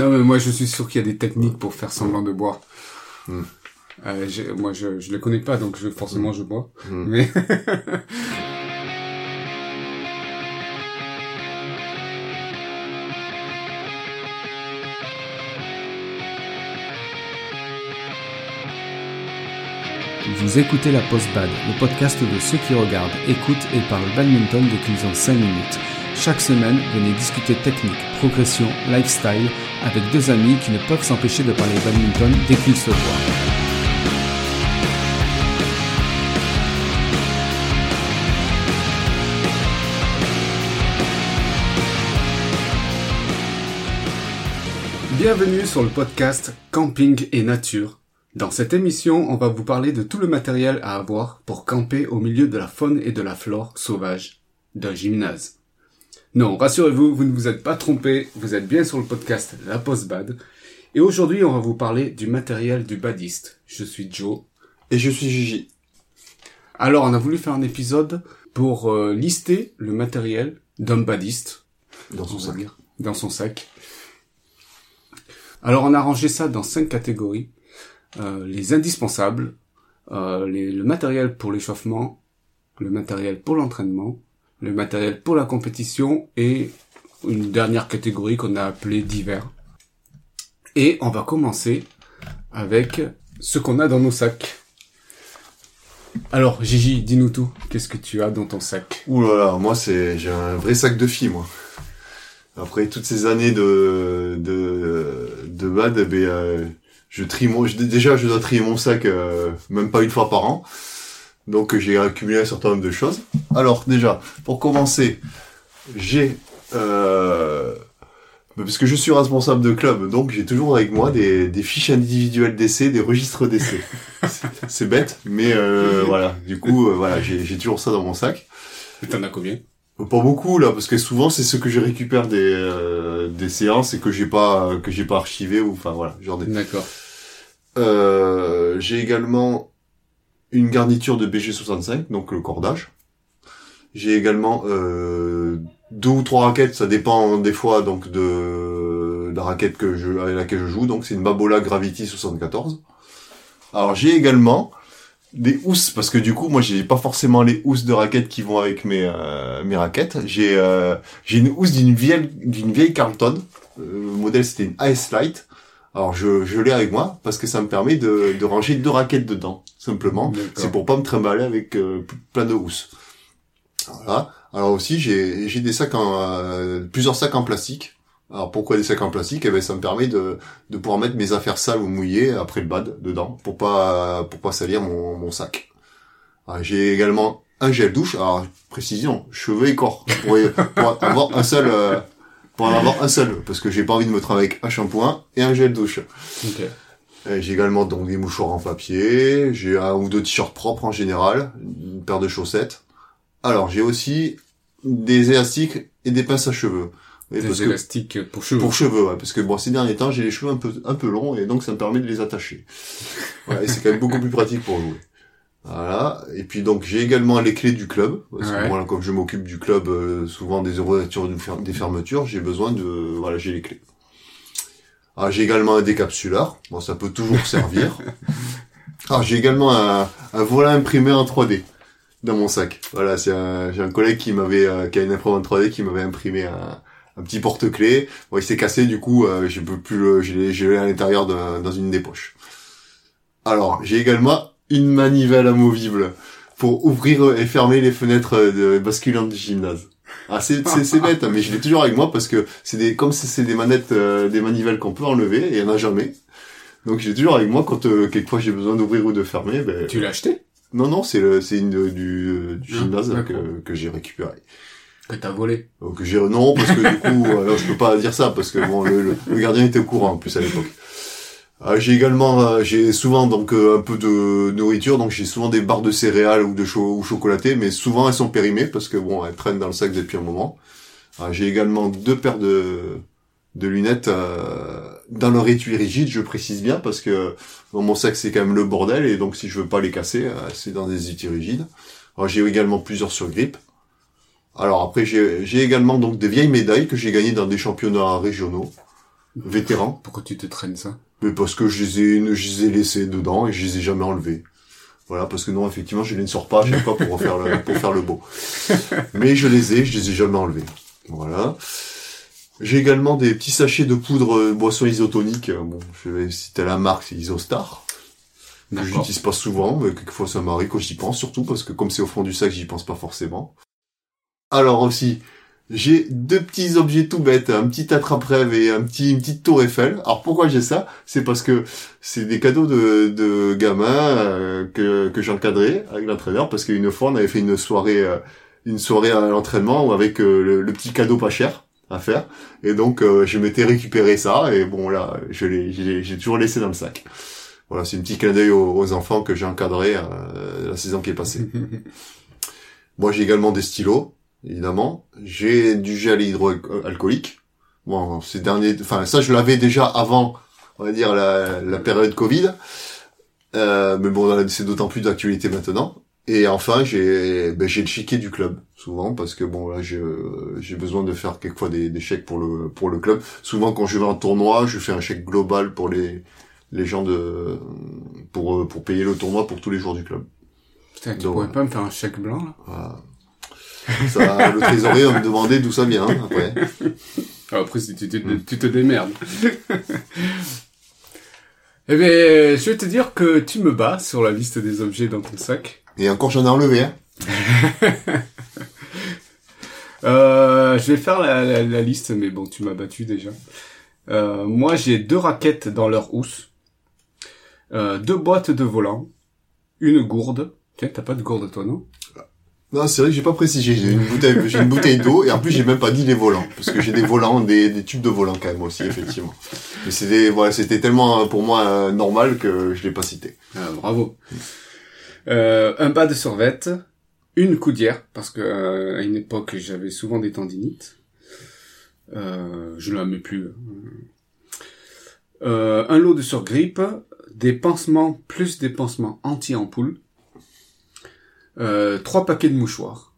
Non, mais moi, je suis sûr qu'il y a des techniques pour faire semblant de boire. Hmm. Euh, moi, je je les connais pas, donc je, forcément, je bois. Hmm. Mais Vous écoutez la Post Bad, le podcast de ceux qui regardent, écoutent et parlent badminton depuis qu'ils ont 5 minutes. Chaque semaine, venez discuter technique, progression, lifestyle avec deux amis qui ne peuvent s'empêcher de parler badminton dès qu'ils se voient. bienvenue sur le podcast Camping et Nature. Dans cette émission, on va vous parler de tout le matériel à avoir pour camper au milieu de la faune et de la flore sauvage d'un gymnase. Non, rassurez-vous, vous ne vous êtes pas trompé, vous êtes bien sur le podcast La Post Bad. Et aujourd'hui, on va vous parler du matériel du badiste. Je suis Joe. Et je suis Gigi. Alors, on a voulu faire un épisode pour euh, lister le matériel d'un badiste Dans son sac. dire, dans son sac. Alors on a rangé ça dans cinq catégories. Euh, les indispensables, euh, les- le matériel pour l'échauffement, le matériel pour l'entraînement, le matériel pour la compétition et une dernière catégorie qu'on a appelée divers. Et on va commencer avec ce qu'on a dans nos sacs. Alors Gigi, dis-nous tout. Qu'est-ce que tu as dans ton sac? Ouh là là, moi c'est j'ai un vrai sac de filles moi. Après toutes ces années de de de bad, eh ben, euh, je trie mon déjà je dois trier mon sac euh, même pas une fois par an. Donc j'ai accumulé un certain nombre de choses. Alors déjà, pour commencer, j'ai euh, bah, parce que je suis responsable de club, donc j'ai toujours avec moi des, des fiches individuelles d'essai, des registres d'essai. C'est- bête, mais euh, voilà. Du coup, euh, voilà, j'ai toujours ça dans mon sac. T'en as combien? Pas beaucoup là, parce que souvent c'est ce que je récupère des euh, des séances et que j'ai pas que j'ai pas archivé ou enfin voilà, genre des. D'accord. Euh, j'ai également une garniture de BG65, donc le cordage. J'ai également euh, deux ou trois raquettes, ça dépend des fois donc de la raquette que je laquelle je joue. Donc c'est une Babola Gravity 74. Alors j'ai également des housses parce que du coup moi j'ai pas forcément les housses de raquettes qui vont avec mes euh, mes raquettes. J'ai euh, j'ai une housse d'une vieille d'une vieille Carlton. Euh, le modèle c'était une AS Light. Alors je, je l'ai avec moi parce que ça me permet de, de ranger deux raquettes dedans, simplement. C'est pour pas me trimballer avec euh, plein de housses. Voilà. Alors aussi j'ai j'ai des sacs en euh, plusieurs sacs en plastique. Alors pourquoi des sacs en plastique? Eh ben ça me permet de de pouvoir mettre mes affaires sales ou mouillées après le bad dedans pour pas pour pas salir mon mon sac. Alors, J'ai également un gel douche. Alors précision cheveux et corps pour, pour avoir un seul euh, pour en avoir un seul parce que j'ai pas envie de me travailler avec un shampoing et un gel douche. Ok. Euh, J'ai également donc des mouchoirs en papier, j'ai un ou deux t-shirts propres en général, une paire de chaussettes. Alors j'ai aussi des élastiques et des pinces à cheveux. Des parce que élastiques pour cheveux. pour cheveux, ouais, parce que bon ces derniers temps j'ai les cheveux un peu un peu longs et donc ça me permet de les attacher. Ouais, et c'est quand même beaucoup plus pratique pour jouer. Voilà. Et puis donc j'ai également les clés du club parce Ouais. que moi comme je m'occupe du club euh, souvent des ouvertures des fer- des fermetures, j'ai besoin de voilà j'ai les clés. Ah, j'ai également un décapsuleur. Bon, ça peut toujours servir. Ah, j'ai également un, un volant imprimé en 3D dans mon sac. Voilà, c'est un, j'ai un collègue qui m'avait, euh, qui a une imprimante 3D qui m'avait imprimé un, un petit porte-clés. Bon, il s'est cassé, du coup, euh, je peux plus le, je l'ai, je l'ai à l'intérieur dans une des poches. Alors, j'ai également une manivelle amovible pour ouvrir et fermer les fenêtres de basculantes du gymnase. Ah, c'est, c'est, c'est bête, hein, mais je l'ai toujours avec moi parce que c'est des, comme c'est, c'est des manettes, euh, des manivelles qu'on peut enlever, et il y en a jamais. Donc, je l'ai toujours avec moi quand, euh, quelquefois j'ai besoin d'ouvrir ou de fermer, ben, Tu l'as acheté? Non, non, c'est le, c'est une euh, du, euh, du Ah, gymnase que, que j'ai récupéré. Que t'as volé. Euh, Que j'ai, non, parce que du coup, euh, je peux pas dire ça parce que bon, le, le- le gardien était au courant en plus à l'époque. Euh, j'ai également, euh, j'ai souvent donc euh, un peu de nourriture, donc j'ai souvent des barres de céréales ou de chocolatées, mais souvent elles sont périmées parce que bon, elles traînent dans le sac depuis un moment. J'ai également deux paires de lunettes dans leur étui rigide, je précise bien parce que dans mon sac c'est quand même le bordel et donc si je veux pas les casser, c'est dans des étuis rigides. J'ai également plusieurs surgrippes. Alors après j'ai également donc des vieilles médailles que j'ai gagnées dans des championnats régionaux. Vétéran. Pourquoi tu te traînes ça? Mais parce que je les ai, je les ai laissés dedans et je les ai jamais enlevés. Voilà, parce que non, effectivement, je les ne sors pas à chaque fois pour faire le, pour faire le beau. Mais je les ai, je les ai jamais enlevés. Voilà. J'ai également des petits sachets de poudre euh, boisson isotonique. Bon, je vais citer la marque, c'est Isostar. Que j'utilise pas souvent, mais quelquefois ça m'arrive quand j'y pense, surtout parce que comme c'est au fond du sac, j'y pense pas forcément. Alors aussi, j'ai deux petits objets tout bêtes, un petit attrape-rêve et un petit, une petite tour Eiffel. Alors pourquoi j'ai ça? C'est parce que c'est des cadeaux de, de gamins euh, que, que j'ai encadrés avec l'entraîneur, parce qu'une fois on avait fait une soirée, euh, une soirée à l'entraînement avec euh, le, le petit cadeau pas cher à faire, et donc euh, je m'étais récupéré ça, et bon là, je l'ai, j'ai j'ai toujours laissé dans le sac. Voilà, c'est un petit clin d'œil aux, aux enfants que j'ai encadrés la saison qui est passée. Moi, j'ai également des stylos, évidemment. J'ai du gel hydroalcoolique. Bon, ces derniers, enfin, ça, je l'avais déjà avant, on va dire, la, la période Covid. Euh, mais bon, c'est d'autant plus d'actualité maintenant. Et enfin, j'ai, ben, j'ai le chiquet du club, souvent, parce que bon, là, j'ai, j'ai besoin de faire quelquefois des, des chèques pour le, pour le club. Souvent, quand je vais en tournoi, je fais un chèque global pour les, les gens de, pour, pour payer le tournoi pour tous les jours du club. Putain, tu Donc, pourrais pas me faire un chèque blanc, là? Voilà. Ça, le trésorier va me demander d'où ça vient, après. Ah, Après, tu, tu, tu te démerdes. eh bien, je vais te dire que tu me bats sur la liste des objets dans ton sac. Et encore, j'en ai enlevé, hein. Euh, je vais faire la, la, la liste, mais bon, tu m'as battu déjà. Euh, moi, j'ai deux raquettes dans leur housse, euh, deux boîtes de volant, une gourde. Tiens, t'as pas de gourde, toi, non? Non, c'est vrai que j'ai pas précisé. J'ai une bouteille, bouteille d'eau, et en plus, j'ai même pas dit les volants. Parce que j'ai des volants, des, tubes de volants quand même aussi, effectivement. Mais c'était, voilà, c'était tellement, euh, pour moi, euh, normal que je l'ai pas cité. Ah, bravo. Euh, un bas de survette, une coudière, parce que euh, à une époque j'avais souvent des tendinites. Euh, je ne la mets plus. Euh, un lot de surgrippe, des pansements plus des pansements anti-ampoule, euh, trois paquets de mouchoirs,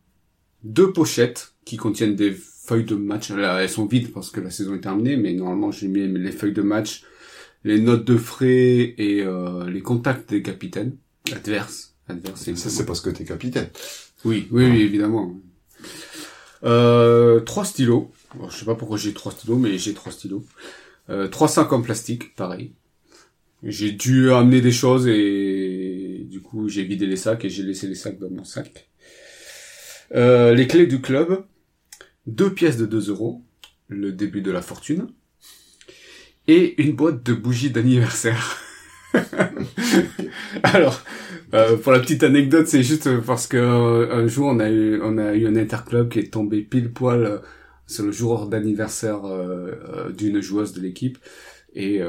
deux pochettes qui contiennent des feuilles de match. Là, elles sont vides parce que la saison est terminée, mais normalement j'ai mis les feuilles de match, les notes de frais et euh, les contacts des capitaines adverses. Adverses, Ça, c'est parce que t'es capitaine. oui, oui, oui, évidemment. Euh, trois stylos. Bon, je sais pas pourquoi j'ai trois stylos, mais j'ai trois stylos. Euh, trois sacs en plastique, pareil. J'ai dû amener des choses et du coup j'ai vidé les sacs et j'ai laissé les sacs dans mon sac. Euh, les clés du club, deux pièces de 2 euros, le début de la fortune, et une boîte de bougies d'anniversaire. Alors, euh, pour la petite anecdote, c'est juste parce que euh, un jour on a eu on a eu un interclub qui est tombé pile poil euh, sur le jour d'anniversaire euh, euh, d'une joueuse de l'équipe et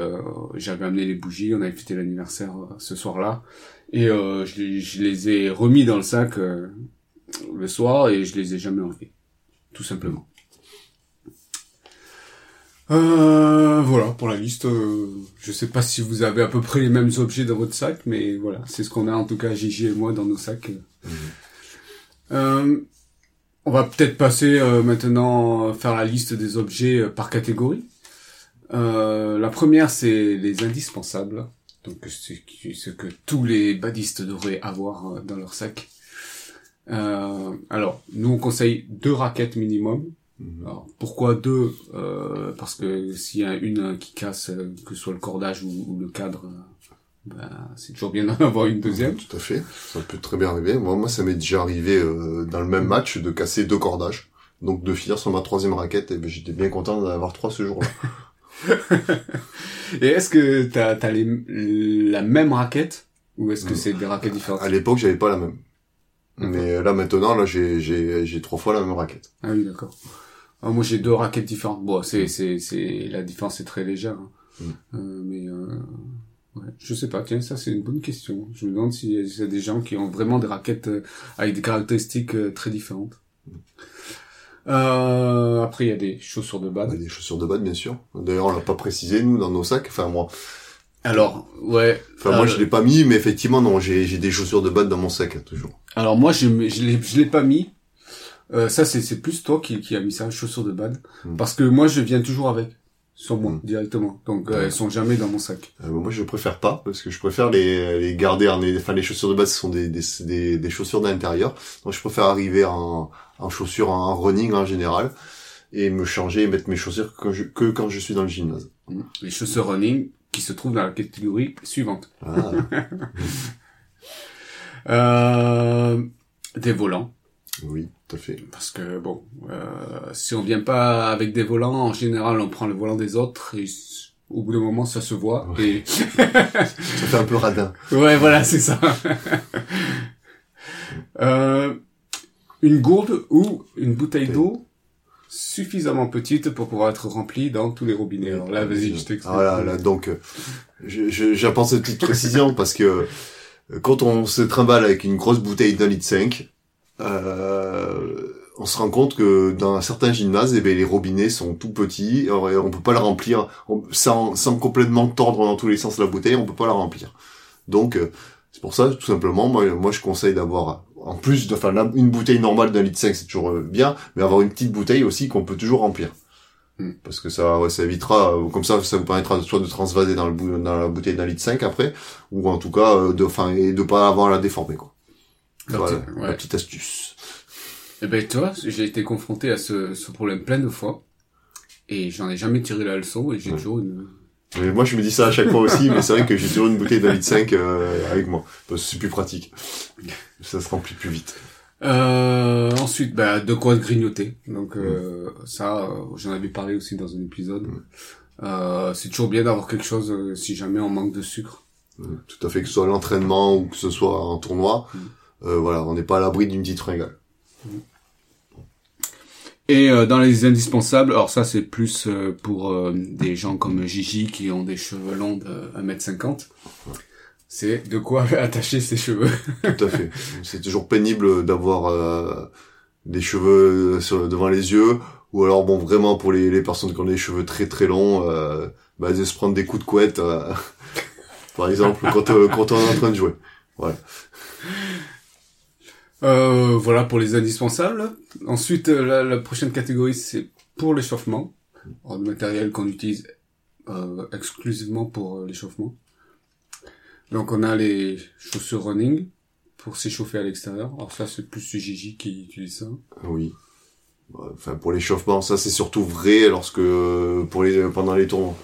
j'avais amené les bougies, on avait fêté l'anniversaire ce soir-là et euh, je, les- je les ai remis dans le sac euh, le soir et je les ai jamais enlevés, tout simplement. Euh, voilà pour la liste. euh, je sais pas si vous avez à peu près les mêmes objets dans votre sac, mais voilà, c'est ce qu'on a en tout cas Gigi et moi dans nos sacs. Euh, on va peut-être passer euh, maintenant faire la liste des objets par catégorie. Euh, la première c'est les indispensables, donc c'est ce que tous les badistes devraient avoir euh, dans leur sac. Euh, alors, nous on conseille deux raquettes minimum. Alors, pourquoi deux Euh, Parce que s'il y a une euh, qui casse, euh, que ce soit le cordage ou, ou le cadre, ben, c'est toujours bien d'en avoir une deuxième. Tout à fait. Ça peut très bien arriver. Moi, moi ça m'est déjà arrivé euh, dans le même match de casser deux cordages. Donc de finir sur ma troisième raquette, et ben, j'étais bien content d'en avoir trois ce jour-là. Et est-ce que t'as as les, la même raquette ou est-ce que Mm. c'est des raquettes différentes À l'époque, j'avais pas la même. Mais là maintenant, là, j'ai j'ai j'ai trois fois la même raquette. Ah oui, d'accord. Ah, moi j'ai deux raquettes différentes. Bon, c'est c'est c'est la différence est très légère. hein. Mm. Euh, mais euh, ouais, je sais pas. Tiens, ça c'est une bonne question. Je me demande s'il y y a des gens qui ont vraiment des raquettes euh, avec des caractéristiques euh, très différentes. Euh, après il y a des chaussures de On a base. des chaussures de base, bien sûr. D'ailleurs, on l'a pas précisé nous dans nos sacs. Enfin moi, Alors ouais. enfin moi, Euh, je l'ai pas mis, mais effectivement, non, j'ai j'ai des chaussures de base dans mon sac hein, toujours. Alors moi je je l'ai je l'ai pas mis. Euh, ça c'est c'est plus toi qui qui a mis ça chaussures de bad Mm. parce que moi je viens toujours avec. Sur moi Mm. directement. Donc euh, elles sont jamais dans mon sac. Euh, moi, je préfère pas parce que je préfère les, les garder en, enfin, les chaussures de base ce sont des, des, des, des chaussures d'intérieur. Donc, je préfère arriver en, en chaussures en running en général et me changer et mettre mes chaussures que, je- que quand je suis dans le gymnase. Mm. Les chaussures running qui se trouvent dans la catégorie suivante. Ah, Euh, des volants. Oui, tout à fait. Parce que bon, euh, si on vient pas avec des volants, en général, on prend le volant des autres et au bout d'un moment, ça se voit. Et Ça fait un peu radin. ouais, voilà, c'est ça. euh, une gourde ou une bouteille d'eau suffisamment petite pour pouvoir être remplie dans tous les robinets. Alors là, vas-y, je t'explique. Ah, Voilà, là, donc, euh, j'apporte cette petite précision parce que euh, quand on se trimballe avec une grosse bouteille d'un litre 5, euh, on se rend compte que dans certains gymnases, eh ben, les robinets sont tout petits, on, on peut pas la remplir on- sans, sans complètement tordre dans tous les sens la bouteille, on peut pas la remplir. Donc, euh, c'est pour ça, tout simplement, moi, moi je conseille d'avoir, en plus de, enfin, une bouteille normale d'un litre 5, c'est toujours euh, bien, mais avoir une petite bouteille aussi qu'on peut toujours remplir. Hmm. Parce que ça, ouais, ça évitera, euh, comme ça, ça vous permettra soit de transvaser dans, le dans la bouteille d'un litre 5 après, ou en tout cas, de, enfin, et de pas avoir à la déformer, quoi. La Voilà, petite- la petite astuce. Eh ben, tu vois, j'ai été confronté à ce, ce problème plein de fois. Et j'en ai jamais tiré la leçon et j'ai Ouais. toujours une... Mais moi, je me dis ça à chaque fois aussi, mais c'est vrai que j'ai toujours une bouteille litre 5 euh, avec moi. Parce que c'est plus pratique. Ça se remplit plus vite. Euh, ensuite, bah, de quoi grignoter. Donc, euh, ça, euh, j'en avais parlé aussi dans un épisode. Euh, c'est toujours bien d'avoir quelque chose si jamais on manque de sucre. Euh, Tout à fait, que ce soit l'entraînement ou que ce soit en tournoi. Euh, voilà, on n'est pas à l'abri d'une petite fringale. Et euh, dans les indispensables, alors ça c'est plus euh, pour des gens comme Gigi qui ont des cheveux longs de 1m50. C'est de quoi attacher ses cheveux. Tout à fait. c'est toujours pénible d'avoir des cheveux sur, devant les yeux. Ou alors, bon, vraiment, pour les, les personnes qui ont des cheveux très très longs, bah, de se prendre des coups de couette, par exemple, quand, quand on est en train de jouer. Voilà. Euh, voilà pour les indispensables. Ensuite, euh, la, la prochaine catégorie, c'est pour l'échauffement. Le matériel qu'on utilise euh, exclusivement pour euh, l'échauffement. Donc on a les chaussures running pour s'échauffer à l'extérieur. Alors ça, c'est plus Gigi qui utilise ça. Oui. Enfin, pour l'échauffement, ça c'est surtout vrai lorsque pour les pendant les tournois.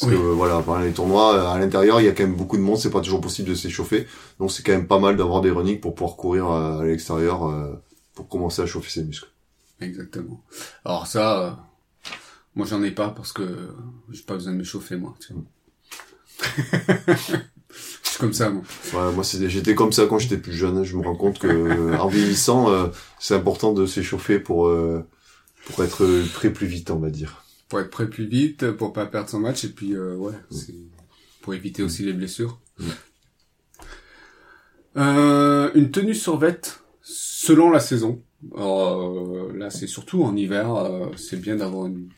Parce Oui. que voilà, pendant les tournois, à l'intérieur, il y a quand même beaucoup de monde, c'est pas toujours possible de s'échauffer. Donc c'est quand même pas mal d'avoir des running pour pouvoir courir à, à l'extérieur euh, pour commencer à chauffer ses muscles. Exactement. Alors ça, euh, moi j'en ai pas parce que j'ai pas besoin de m'échauffer moi. Tu vois. Je suis comme ça moi. Ouais, moi j'étais comme ça quand j'étais plus jeune. Je me rends compte que euh, en vieillissant, euh, c'est important de s'échauffer pour euh, pour être prêt plus vite, on va dire. Pour être prêt plus vite, pour pas perdre son match et puis euh, ouais, c'est pour éviter aussi les blessures. Euh, une tenue survette selon la saison. Alors, euh, là c'est surtout en hiver, euh, c'est bien d'avoir une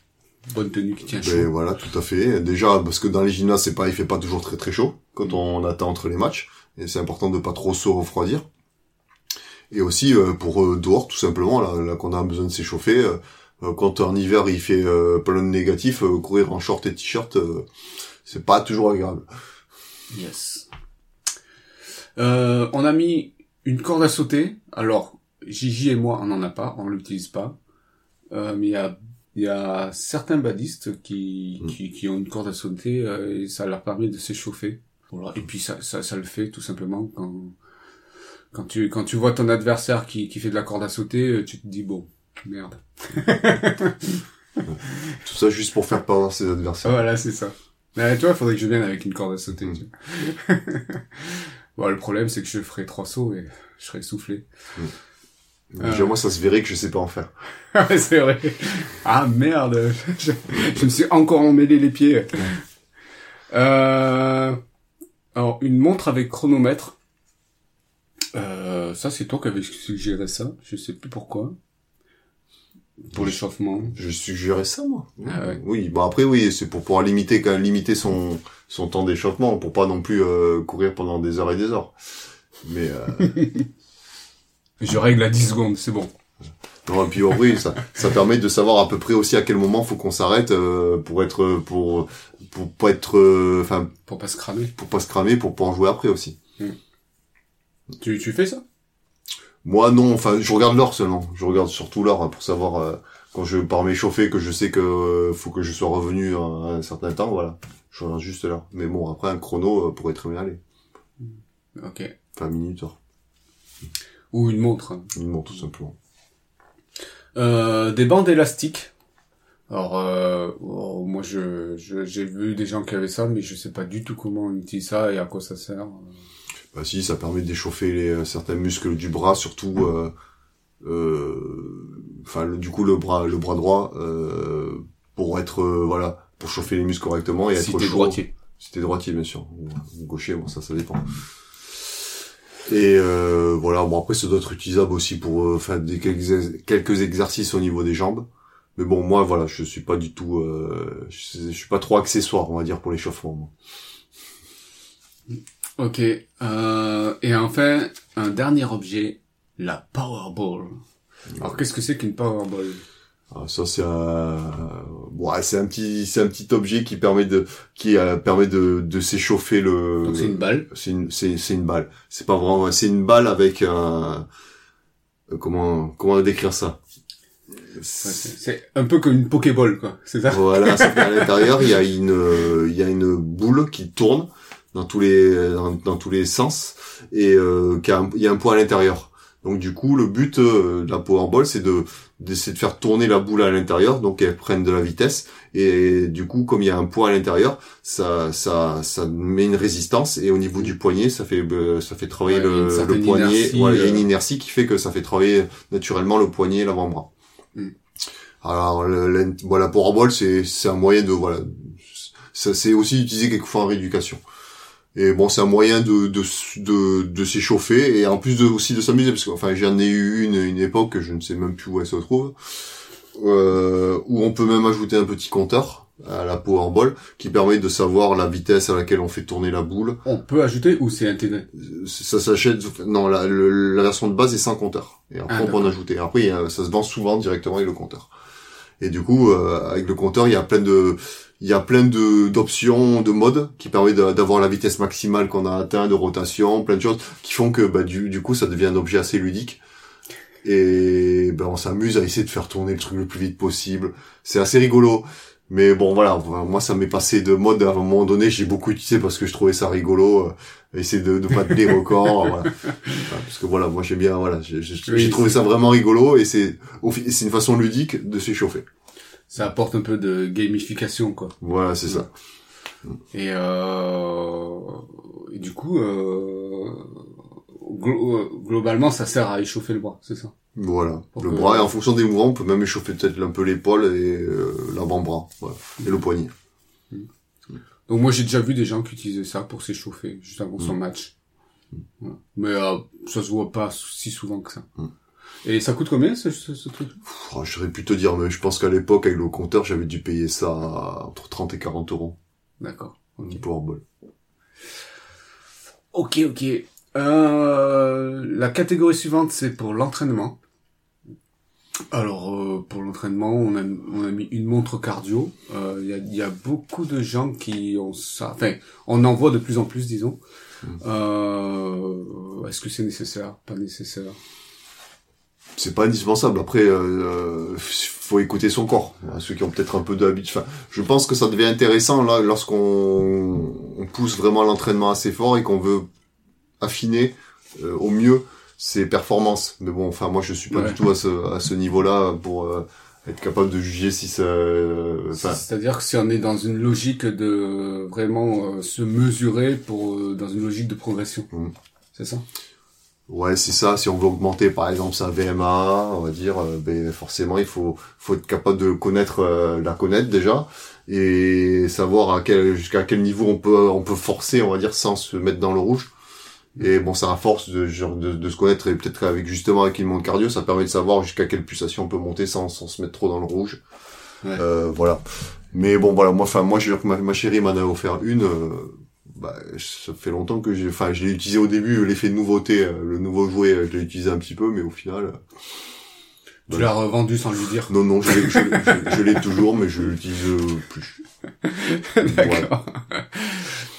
bonne tenue qui tient chaud. Ben voilà, tout à fait. Déjà parce que dans les gymnases, c'est pas, il fait pas toujours très très chaud quand on attend entre les matchs, et c'est important de pas trop se refroidir. Et aussi euh, pour euh, dehors, tout simplement, là, là qu'on a besoin de s'échauffer. euh, quand en hiver il fait euh, plein de négatifs, euh, courir en short et t-shirt, euh, c'est pas toujours agréable. Yes. Euh, on a mis une corde à sauter. Alors, Gigi et moi, on n'en a pas, on l'utilise pas. Euh, mais il y a, il y a certains badistes qui, Mm. qui, qui ont une corde à sauter euh, et ça leur permet de s'échauffer. Voilà. Et puis ça, ça, ça le fait tout simplement quand, quand tu, quand tu vois ton adversaire qui, qui fait de la corde à sauter, euh, tu te dis bon, merde. Tout ça juste pour faire peur à ses adversaires. Voilà, c'est ça. Mais tu vois, faudrait que je vienne avec une corde à sauter. Mm. tu vois. bon, le problème, c'est que je ferai trois sauts et je serai essoufflé. Déjà moi ça se verrait que je sais pas en faire. C'est vrai. Ah merde, je, je me suis encore emmêlé les pieds. Euh, alors, une montre avec chronomètre. Euh, ça, c'est toi qui avais suggéré ça. Je sais plus pourquoi. Pour l'échauffement. Je suggérais ça moi. Ah ouais. Oui, bon après oui, c'est pour pouvoir limiter quand même limiter son son temps d'échauffement pour pas non plus euh, courir pendant des heures et des heures. Mais euh, Je règle à 10 secondes, c'est bon. Non, et puis vrai, ça, ça permet de savoir à peu près aussi à quel moment faut qu'on s'arrête euh, pour être pour pour pas être euh, enfin Pour pas se cramer. pour pas se cramer pour pas en jouer après aussi. Tu, tu fais ça? Moi non, enfin je regarde l'heure seulement. Je regarde surtout l'heure hein, pour savoir euh, quand je pars m'échauffer que je sais que euh, faut que je sois revenu à un certain temps, voilà. Je regarde juste l'heure. Mais bon, après un chrono euh, pourrait très bien aller. Ok. Enfin minutes, heure. Ou une montre. Une montre tout simplement. Euh, des bandes élastiques. Alors, euh, oh, moi, je, je- j'ai vu des gens qui avaient ça, mais je sais pas du tout comment on utilise ça et à quoi ça sert. Bah si, ça permet d'échauffer les euh, certains muscles du bras, surtout euh, euh, enfin le- du coup le bras le bras droit euh, pour être euh, voilà pour chauffer les muscles correctement et si être chaud. droitier. Si t'es droitier, bien sûr. Ou, ou gaucher, bon, ça, ça dépend. Et euh, voilà, bon après, ça doit être utilisable aussi pour euh, faire des quelques, quelques exercices au niveau des jambes. Mais bon, moi, voilà, je suis pas du tout, euh, je, je suis pas trop accessoire, on va dire, pour l'échauffement. Ok. Euh, et enfin, un dernier objet, la Powerball. Alors, qu'est-ce que c'est qu'une Powerball? Ah, ça, c'est un, bon, c'est un petit, c'est un petit objet qui permet de, qui euh, permet de, de s'échauffer le. Donc, c'est une balle. C'est une, c'est, c'est une balle. C'est pas vraiment, c'est une balle avec un, euh, comment, comment décrire ça? C'est un peu comme une Pokéball, quoi. C'est ça? Voilà, à l'intérieur, il y a une, il y a une boule qui tourne dans tous les, dans, dans tous les sens et euh, qui a un- il y a un poids à l'intérieur. Donc du coup, le but euh, de la Powerball, c'est de d'essayer de faire tourner la boule à l'intérieur, donc qu'elle prenne de la vitesse. Et du coup, comme il y a un poids à l'intérieur, ça, ça, ça met une résistance. Et au niveau du poignet, ça fait, euh, ça fait travailler Ouais, le, le poignet. il y a une euh. inertie qui fait que ça fait travailler naturellement le poignet et l'avant-bras. Mm. Alors, le, le- voilà, Powerball, c'est, c'est un moyen de, voilà, ça c'est aussi utilisé quelquefois en rééducation. Et bon, c'est un moyen de de de, de s'échauffer et en plus de aussi de s'amuser parce que enfin j'en ai eu une une époque, je ne sais même plus où elle se trouve, euh, où on peut même ajouter un petit compteur à la Powerball qui permet de savoir la vitesse à laquelle on fait tourner la boule. On peut ajouter ou c'est intégré? Ça s'achète, non, la, le- la version de base est sans compteur. Et après, Ah, on peut en ajouter. Après, ça se vend souvent directement avec le compteur. Et du coup, euh, avec le compteur, il y a plein de, il y a plein de d'options, de modes qui permettent d'avoir la vitesse maximale qu'on a atteint, de rotation, plein de choses qui font que, bah, du, du coup, ça devient un objet assez ludique. Et ben, on s'amuse à essayer de faire tourner le truc le plus vite possible. C'est assez rigolo. Mais bon, voilà, moi, ça m'est passé de mode à un moment donné. J'ai beaucoup utilisé parce que je trouvais ça rigolo. euh, essayer de, de battre des records. voilà. Enfin, parce que voilà, moi, j'aime bien, voilà, j'ai j'ai- Oui, j'ai trouvé ça vraiment rigolo et c'est, c'est une façon ludique de s'échauffer. Ça apporte un peu de gamification, quoi. Voilà, c'est ça. Et, euh, et du coup, euh, glo- euh, globalement, ça sert à échauffer le bras, c'est ça? Voilà. Pour le que- bras, et en fonction des mouvements, on peut même échauffer peut-être un peu l'épaule et euh, l'avant-bras. Voilà. Et le poignet. Donc moi, j'ai déjà vu des gens qui utilisaient ça pour s'échauffer juste avant son match. Voilà. Mais euh, ça se voit pas si souvent que ça. Et ça coûte combien ce, ce, ce truc? Oh, je saurais plus te dire, mais je pense qu'à l'époque, avec le compteur, j'avais dû payer ça entre 30 et 40 euros. D'accord. Ok. Une Powerball. Ok, ok. Euh, la catégorie suivante, c'est pour l'entraînement. Alors, euh, pour l'entraînement, on a, on a mis une montre cardio. Euh, Il y, a, y a beaucoup de gens qui ont ça. Enfin, on en voit de plus en plus, disons. Euh, Est-ce que c'est nécessaire? Pas nécessaire c'est pas indispensable. Après, euh, faut écouter son corps. Ceux qui ont peut-être un peu d'habitude. Enfin, je pense que ça devient intéressant là lorsqu'on on pousse vraiment l'entraînement assez fort et qu'on veut affiner euh, au mieux ses performances. Mais bon, enfin, moi, je suis pas Ouais. du tout à ce à ce niveau-là pour euh, être capable de juger si ça. euh, C'est-à-dire que si on est dans une logique de vraiment euh, se mesurer pour euh, dans une logique de progression, Mm. c'est ça? Ouais, c'est ça. Si on veut augmenter, par exemple, sa VMA, on va dire, euh, ben forcément, il faut faut être capable de connaître euh, la connaître déjà et savoir à quel jusqu'à quel niveau on peut on peut forcer, on va dire, sans se mettre dans le rouge. Et bon, ça à force de, genre, de, de se connaître et peut-être avec justement avec une montre cardio, ça permet de savoir jusqu'à quelle pulsation on peut monter sans, sans se mettre trop dans le rouge. Ouais. Euh, voilà. Mais bon, voilà, moi, enfin, moi, je veux dire que ma, ma chérie m'en a offert une. Euh, bah, ça fait longtemps que j'ai, enfin, je l'ai utilisé au début, l'effet de nouveauté, euh, le nouveau jouet, euh, je l'ai utilisé un petit peu, mais au final, euh, Tu Ouais. l'as revendu sans lui dire. Non, non, je l'ai, je, je- je l'ai toujours, mais je l'utilise euh, plus. D'accord.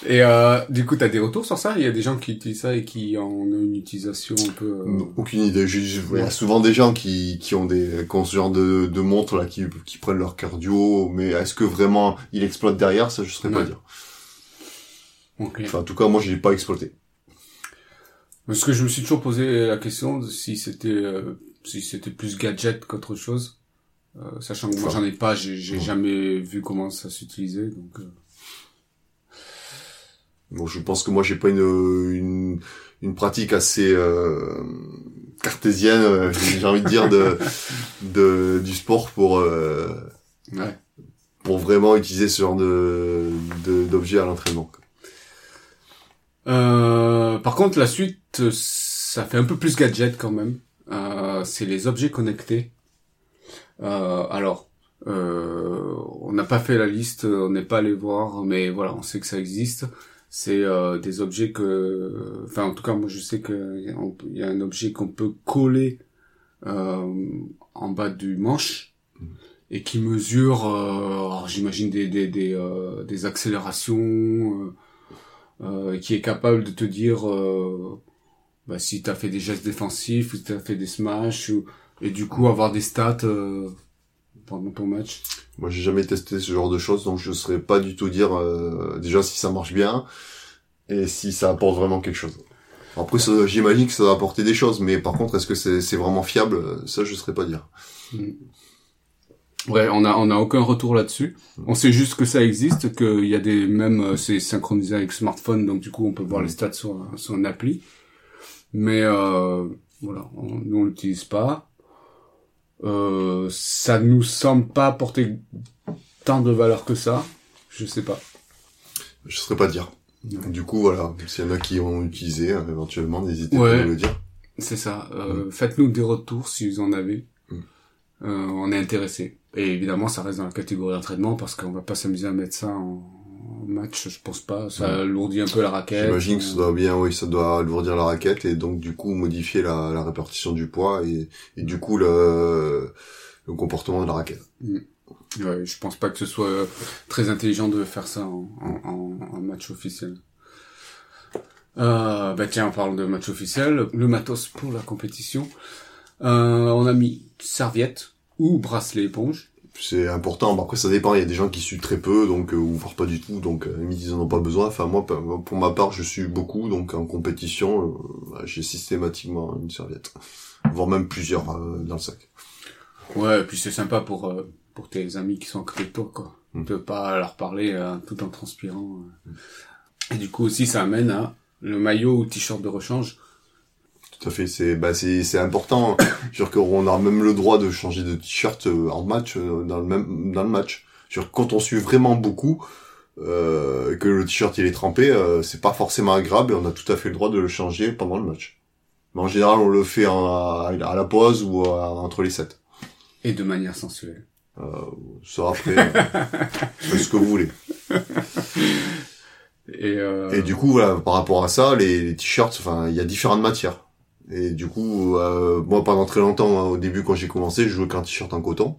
Et euh, du coup, t'as des retours sur ça? Il y a des gens qui utilisent ça et qui en ont une utilisation un peu... euh, Non, aucune idée. Il y a souvent des gens qui, qui ont des, qui ont ce genre de, de montres là, qui, qui prennent leur cardio, mais est-ce que vraiment il exploite derrière? Ça, je saurais pas dire. Enfin, en tout cas, moi, je l'ai pas exploité. Parce que je me suis toujours posé la question de si c'était euh, si c'était plus gadget qu'autre chose. Euh, sachant que moi Enfin. j'en ai pas, j'ai j'ai Ouais. jamais vu comment ça s'utilisait. Donc euh, Bon, je pense que moi, j'ai pas une, une, une pratique assez euh, cartésienne, euh, j'ai envie de dire, de, de du sport pour euh, ouais. pour vraiment utiliser ce genre de de- d'objet à l'entraînement. Euh, par contre, la suite, euh, ça fait un peu plus gadget quand même. Euh, c'est les objets connectés. Euh, alors, euh, on n'a pas fait la liste, on n'est pas allé voir, mais voilà, on sait que ça existe. C'est des objets que, enfin, en tout cas, moi, je sais que y a- un objet qu'on peut coller en bas du manche et qui mesure, j'imagine des des des, des accélérations. Euh, qui est capable de te dire euh, bah, si t'as fait des gestes défensifs ou si t'as fait des smash ou, et du coup avoir des stats euh, pendant ton match. Moi, j'ai jamais testé ce genre de choses, donc je saurais pas du tout dire euh, déjà si ça marche bien et si ça apporte vraiment quelque chose. Après, j'imagine que ça va apporter des choses, mais par contre, est-ce que c'est vraiment fiable? Ça, je saurais pas dire. Ouais, on a on a aucun retour là-dessus. On sait juste que ça existe, qu'il y a des même euh, c'est synchronisé avec smartphone, donc du coup on peut voir les stats sur sur une appli. Mais euh, voilà, on, nous on l'utilise pas. Euh, ça nous semble pas apporter tant de valeur que ça. Je sais pas. Je saurais pas dire. Ouais. Du coup, voilà, s'il y en a qui ont utilisé, euh, éventuellement, n'hésitez Ouais. pas à nous le dire. C'est ça. Euh, Faites-nous des retours si vous en avez. Mm. Euh, on est intéressé. Et évidemment, ça reste dans la catégorie d'entraînement parce qu'on va pas s'amuser à mettre ça en, en match, je pense pas. Ça alourdit un peu la raquette. J'imagine que ça doit bien, oui, ça doit alourdir la raquette et donc du coup modifier la, la répartition du poids et, et du coup le, le comportement de la raquette. Ouais, je pense pas que ce soit euh, très intelligent de faire ça en, en, en- en match officiel. Euh, bah tiens, on parle de match officiel. Le matos pour la compétition. Euh, on a mis serviette ou bracelet éponge. C'est important. Bon, après, ça dépend. Il y a des gens qui suent très peu, donc euh, ou voire pas du tout, donc euh, ils en ont pas besoin. Enfin moi, pour ma part, je suis beaucoup, donc en compétition, euh, j'ai systématiquement une serviette, voire même plusieurs euh, dans le sac. Ouais, et puis c'est sympa pour pour tes amis qui sont à côté de toi, quoi. Mm. De pas leur parler tout en transpirant. euh. Et du coup aussi, ça amène à le maillot ou t-shirt de rechange. Tout à fait. C'est bah c'est c'est important. Sûr qu'on a même le droit de changer de t-shirt euh, en match euh, dans le même dans le match. Sûr quand on suit vraiment beaucoup. Euh, que le t-shirt il est trempé, euh, c'est pas forcément agréable et on a tout à fait le droit de le changer pendant le match. Mais en général, on le fait en- à, à la pause ou à- entre les sets. Et de manière sensuelle. Euh, ça après, euh, ce que vous voulez. Et, euh, Et du coup, voilà, par rapport à ça, les, les t-shirts, enfin, il y a différentes matières. Et du coup, euh, moi, pendant très longtemps, hein, au début, quand j'ai commencé, je jouais qu'un t-shirt en coton.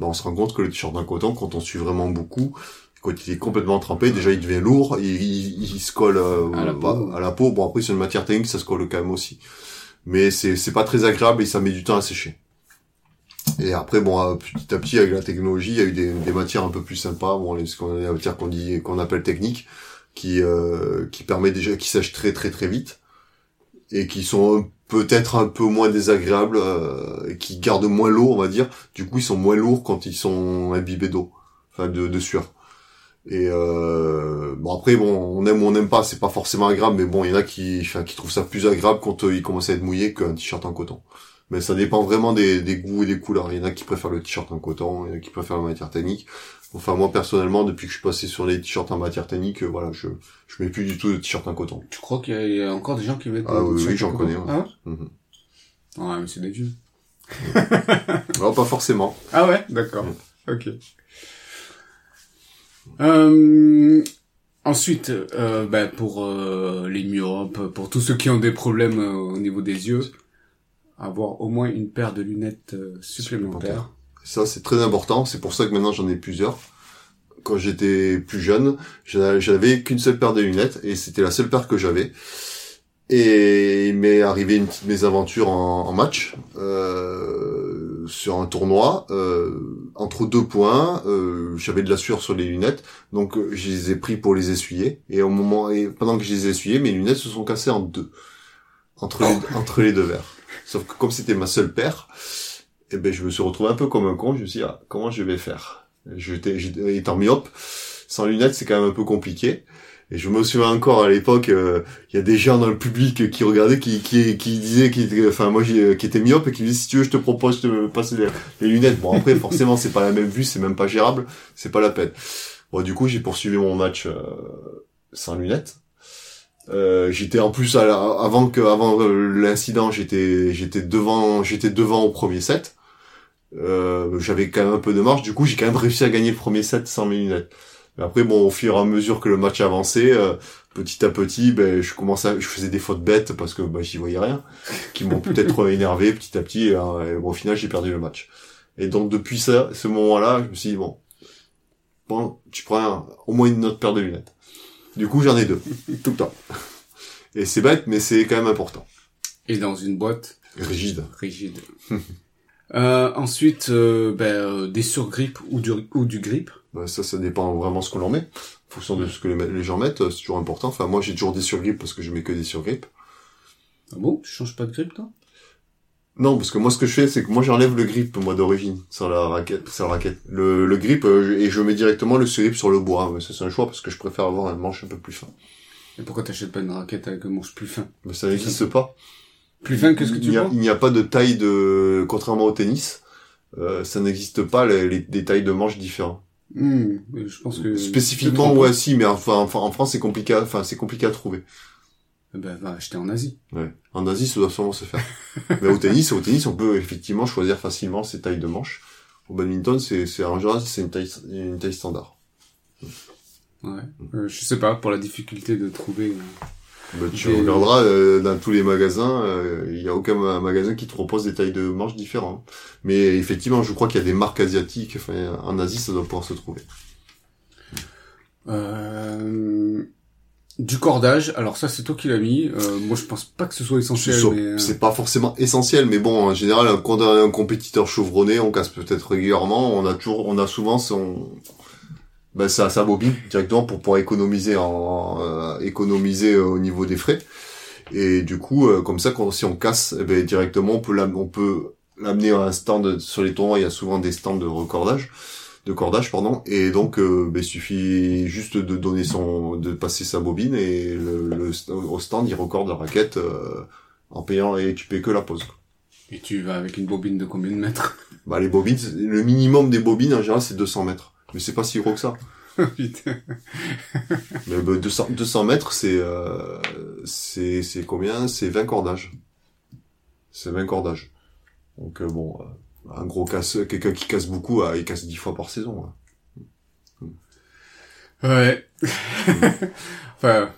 Ben, on se rend compte que le t-shirt en coton, quand on suit vraiment beaucoup, quand il est complètement trempé, déjà, il devient lourd, il, il, il se colle euh, À la bah, peau. à la peau. Bon, après, c'est une matière technique, ça se colle quand même aussi. Mais c'est c'est pas très agréable et ça met du temps à sécher. Et après, bon, euh, petit à petit, avec la technologie, il y a eu des, des matières un peu plus sympas, bon, les, les matières qu'on dit, qu'on appelle techniques, qui, euh, qui permet déjà, qui sèchent très très très vite, et qui sont peut-être un peu moins désagréables, euh, qui gardent moins l'eau, on va dire. Du coup, ils sont moins lourds quand ils sont imbibés d'eau, enfin de, sueur. Et euh, bon après bon on aime ou on n'aime pas c'est pas forcément agréable mais bon il y en a qui enfin, qui trouvent ça plus agréable quand euh, il commence à être mouillé qu'un t-shirt en coton mais ça dépend vraiment des, goûts et des couleurs. Il y en a qui préfèrent le t-shirt en coton, il y en a qui préfèrent la matière tannique. Enfin, moi, personnellement, depuis que je suis passé sur les t-shirts en matière tannique, euh, voilà, je, je mets plus du tout de t-shirt en coton. tu crois qu'il y, a- il y a encore des gens qui mettent Ah des oui, t-shirts oui, j'en en connais, ouais. Ah ouais Mhm. Ouais, mais c'est des vieux. Non, pas forcément. Ah ouais, d'accord. Ok. Euh, ensuite, euh, ben, pour euh, les myopes, pour tous ceux qui ont des problèmes euh, au niveau des yeux, avoir au moins une paire de lunettes supplémentaires. Ça, c'est très important. C'est pour ça que maintenant j'en ai plusieurs. Quand j'étais plus jeune, j'a- j'avais qu'une seule paire de lunettes et c'était la seule paire que j'avais. Et il m'est arrivé une petite mésaventure en, match euh, sur un tournoi. Euh, entre deux points, euh, j'avais de la sueur sur les lunettes, donc je les ai pris pour les essuyer. Et au moment, et pendant que je les ai essuyés, mes lunettes se sont cassées en deux entre les deux verres. Sauf que comme c'était ma seule paire, eh ben je me suis retrouvé un peu comme un con. Je me suis dit ah, comment je vais faire? J'étais étant myope, sans lunettes c'est quand même un peu compliqué. Et je me souviens encore à l'époque, euh, il y a des gens dans le public qui regardaient, qui qui, qui disaient, qui, enfin moi j'ai- qui était myope et qui me disaient si tu veux je te propose de passer les, lunettes. Bon après forcément c'est pas la même vue, c'est même pas gérable, c'est pas la peine. Bon du coup j'ai poursuivi mon match euh, sans lunettes. Euh, j'étais en plus avant que avant euh, l'incident j'étais j'étais devant j'étais devant au premier set. Euh, j'avais quand même un peu de marge. Du coup j'ai quand même réussi à gagner le premier set sans mes lunettes. Mais après bon au fur et à mesure que le match avançait, euh, petit à petit, ben je commençais, à- je faisais des fautes bêtes parce que ben, j'y voyais rien, qui m'ont peut-être énervé petit à petit. Et, euh, et bon, au final j'ai perdu le match. Et donc depuis ça, ce moment-là, je me suis dit bon, bon tu prends un- au moins une autre paire de lunettes. Du coup j'en ai deux tout le temps. Et c'est bête, mais c'est quand même important. Et dans une boîte Rigide. rigide. euh, ensuite, euh, ben, euh, des surgrippes ou du, ou du grip. Bah, ça, ça dépend vraiment ce qu'on leur met. En fonction de ce que les, les gens mettent, euh, c'est toujours important. Enfin, moi, j'ai toujours des surgrippes parce que je mets que des surgrippes. Ah bon? Tu changes pas de grip, toi? Non, parce que moi, ce que je fais, c'est que moi, j'enlève le grip, moi, d'origine, sur la raquette, sur la raquette. Le, le grip, euh, et je mets directement le surgrip sur le bois. Mais ça, c'est un choix parce que je préfère avoir un manche un peu plus fin. Et pourquoi t'achètes pas une raquette avec un manche plus fin? Mais ça n'existe pas. Plus fin que ce que tu vois il n'y a pas de taille de, contrairement au tennis, euh, ça n'existe pas les, les- des tailles de manches différentes. Hmm, Je pense que... Spécifiquement, ouais, si, mais enfin, enfin, en France, c'est compliqué, enfin, c'est compliqué à trouver. Eh Ben, va acheter en Asie. Ouais. En Asie, ça doit sûrement se faire. Mais au tennis, au tennis, on peut effectivement choisir facilement ses tailles de manches. Au badminton, c'est, c'est en général, c'est une taille, une taille standard. Ouais. Euh, je sais pas, pour la difficulté de trouver... Bah, tu Des- regarderas euh, dans tous les magasins, euh, il y a aucun ma- magasin qui te propose des tailles de manches différentes. Mais effectivement, je crois qu'il y a des marques asiatiques. Enfin, en Asie, ça doit pouvoir se trouver. Euh, du cordage, alors ça c'est toi qui l'as mis. Euh, moi je pense pas que ce soit essentiel, mais euh, C'est pas forcément essentiel, mais bon, en général, quand on a un compétiteur chevronné, on casse peut-être régulièrement, on a toujours, on a souvent son, ben, sa, sa bobine directement pour pouvoir économiser en, euh, économiser euh, au niveau des frais. Et du coup, euh, comme ça, quand, si on casse, eh ben, directement, on peut l'am- on peut l'amener à un stand sur les tournois. Il y a souvent des stands de recordage, de cordage, pardon. Et donc, euh, ben, il suffit juste de donner son, de passer sa bobine et le, le- au stand, il recorde la raquette. euh, en payant et tu payes que la pause. quoi. et tu vas avec une bobine de combien de mètres? Bah les bobines, le minimum des bobines en général c'est 200 mètres. Mais c'est pas si gros que ça. Putain. Mais bah, 200, 200 mètres c'est euh, c'est c'est combien? C'est 20 cordages. C'est 20 cordages. Donc euh, bon, euh, un gros casse, quelqu'un qui casse beaucoup, euh, il casse 10 fois par saison. hein. Ouais. enfin,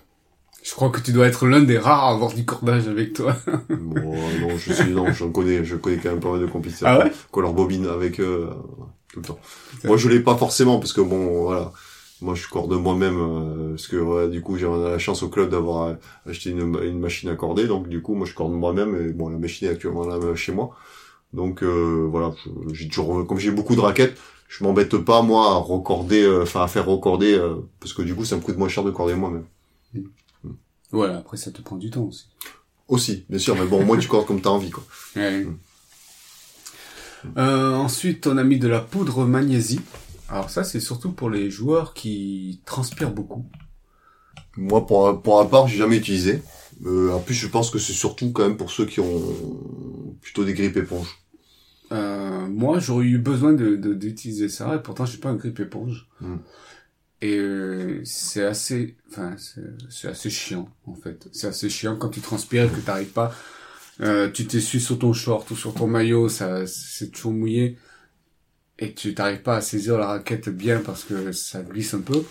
je crois que tu dois être l'un des rares à avoir du cordage avec toi. Bon, non, je suis non, j'en connais, je connais quand même pas mal de compétiteurs. Ah ouais? Qui ont leur bobine avec eux tout le temps. Putain. Moi, je l'ai pas forcément parce que bon, voilà. Moi, je corde moi-même euh, parce que voilà, du coup, j'ai la chance au club d'avoir euh, acheté une, une machine à corder. Donc, du coup, moi, je corde moi-même et bon, la machine est actuellement là euh, chez moi. Donc, euh, voilà, j'ai toujours, comme j'ai beaucoup de raquettes, je m'embête pas moi à recorder, euh, enfin à faire recorder euh, parce que du coup, ça me coûte moins cher de corder moi-même. Voilà, après ça te prend du temps aussi. Aussi, bien sûr, mais bon, moi, tu cordes comme t'as envie, quoi. Ouais. Mm. Euh, ensuite, on a mis de la poudre magnésie. Alors ça, c'est surtout pour les joueurs qui transpirent beaucoup. Moi, pour, pour ma part, j'ai jamais utilisé. Euh, en plus, je pense que c'est surtout quand même pour ceux qui ont plutôt des grippes éponges. Euh, moi, j'aurais eu besoin de de- d'utiliser ça, et pourtant, j'ai pas un grip éponge. Mm. Et euh, c'est assez, enfin, c'est assez chiant en fait. C'est assez chiant quand tu transpires et que t'arrives pas. Euh, tu t'essuies sur ton short ou sur ton maillot, ça, c'est toujours mouillé, et tu t'arrives pas à saisir la raquette bien parce que ça glisse un peu.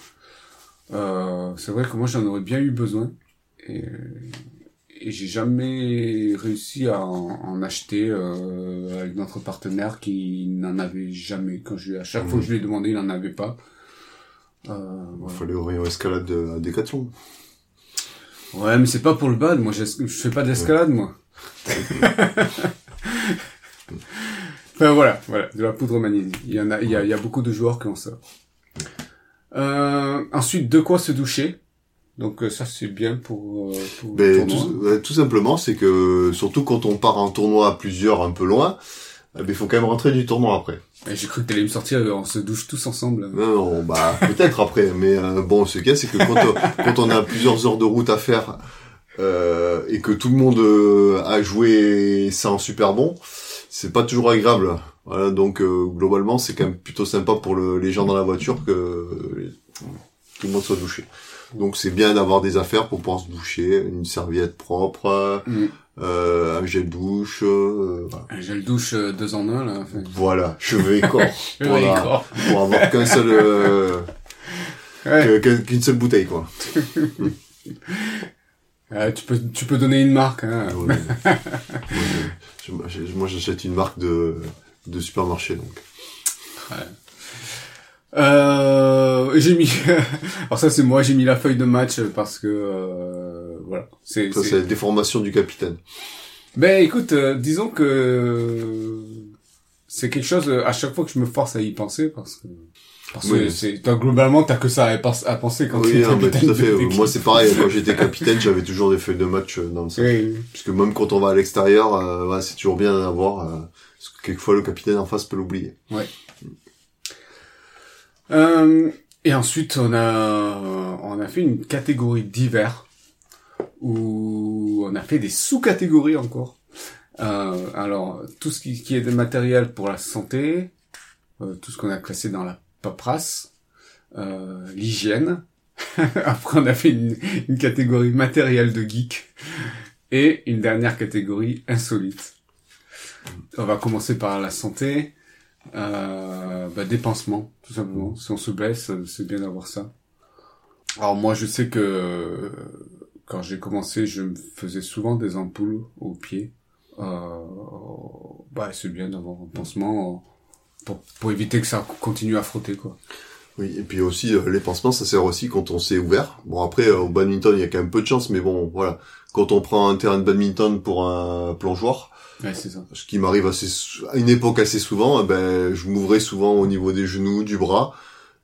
Euh, c'est vrai que moi, j'en aurais bien eu besoin. Et, et j'ai jamais réussi à en, en acheter euh, avec notre partenaire qui n'en avait jamais. Quand je, à chaque fois que je lui ai demandé, il n'en avait pas. Euh, Il voilà. fallait rayon escalade de, à Decathlon. Ouais, mais c'est pas pour le bad. Moi, je, fais pas d'escalade, moi. enfin voilà, voilà, de la poudre magnésique. Il y en a, il y a, il y a beaucoup de joueurs qui ont ça. Euh, ensuite, de quoi se doucher? Donc euh, ça, c'est bien pour, euh, pour Ben, tout, simplement, c'est que surtout quand on part en tournoi à plusieurs un peu loin, eh ben, il faut quand même rentrer du tournoi après. Et J'ai cru que t'allais me sortir, on se douche tous ensemble. Non, non, bah peut-être après, mais euh, bon, ce qu'il y a, c'est que quand, on- quand on a plusieurs heures de route à faire euh, et que tout le monde euh, a joué ça en super bon, c'est pas toujours agréable. Voilà, donc euh, globalement, c'est quand même plutôt sympa pour le- les gens dans la voiture que euh, tout le monde soit douché. Donc c'est bien d'avoir des affaires pour pouvoir se doucher, une serviette propre, Mm. euh, un gel douche, euh, voilà. Un gel douche euh, deux en un, là. Enfin, voilà, cheveux et corps, ouais, Voilà. d'accord. pour avoir qu'un seul, euh, Ouais. qu'une seule bouteille quoi. Euh, tu peux, tu peux donner une marque, hein. Ouais. moi, j'achète une marque de, de supermarché, donc. Euh, j'ai mis, alors ça c'est moi, j'ai mis la feuille de match parce que, euh, voilà. C'est, Ça, c'est- c'est la déformation du capitaine. Ben écoute, euh, disons que c'est quelque chose euh, à chaque fois que je me force à y penser parce que parce Oui. que c'est toi, globalement t'as que ça à, pens- à penser quand tu Oui, es non, mais capitaine tout à de fait. Moi, c'est pareil. Quand j'étais capitaine, j'avais toujours des feuilles de match euh, dans le sac. Oui. Parce que même quand on va à l'extérieur, euh, ouais, c'est toujours bien d'en avoir. euh, parce que quelquefois, le capitaine en face peut l'oublier. Euh, et ensuite on a on a fait une catégorie d'hiver où on a fait des sous-catégories encore. Euh, alors tout ce qui, qui est de matériel pour la santé, euh, tout ce qu'on a classé dans la paperasse, euh, l'hygiène. Après on a fait une, catégorie matériel de geek et une dernière catégorie insolite. On va commencer par la santé. Euh, bah, dépensement, tout simplement. Si on se blesse, c'est bien d'avoir ça. Alors moi, je sais que quand j'ai commencé, je me faisais souvent des ampoules aux pieds. Euh, bah, c'est bien d'avoir un pansement pour, pour éviter que ça continue à frotter, quoi. Oui, et puis aussi, euh, les pansements, ça sert aussi quand on s'est ouvert. Bon, après, euh, au badminton, il y a quand même peu de chance, mais bon, voilà. Quand on prend un terrain de badminton pour un plongeoir, Ouais, c'est ça. ce qui m'arrive assez à une époque assez souvent, eh ben je m'ouvrais souvent au niveau des genoux, du bras.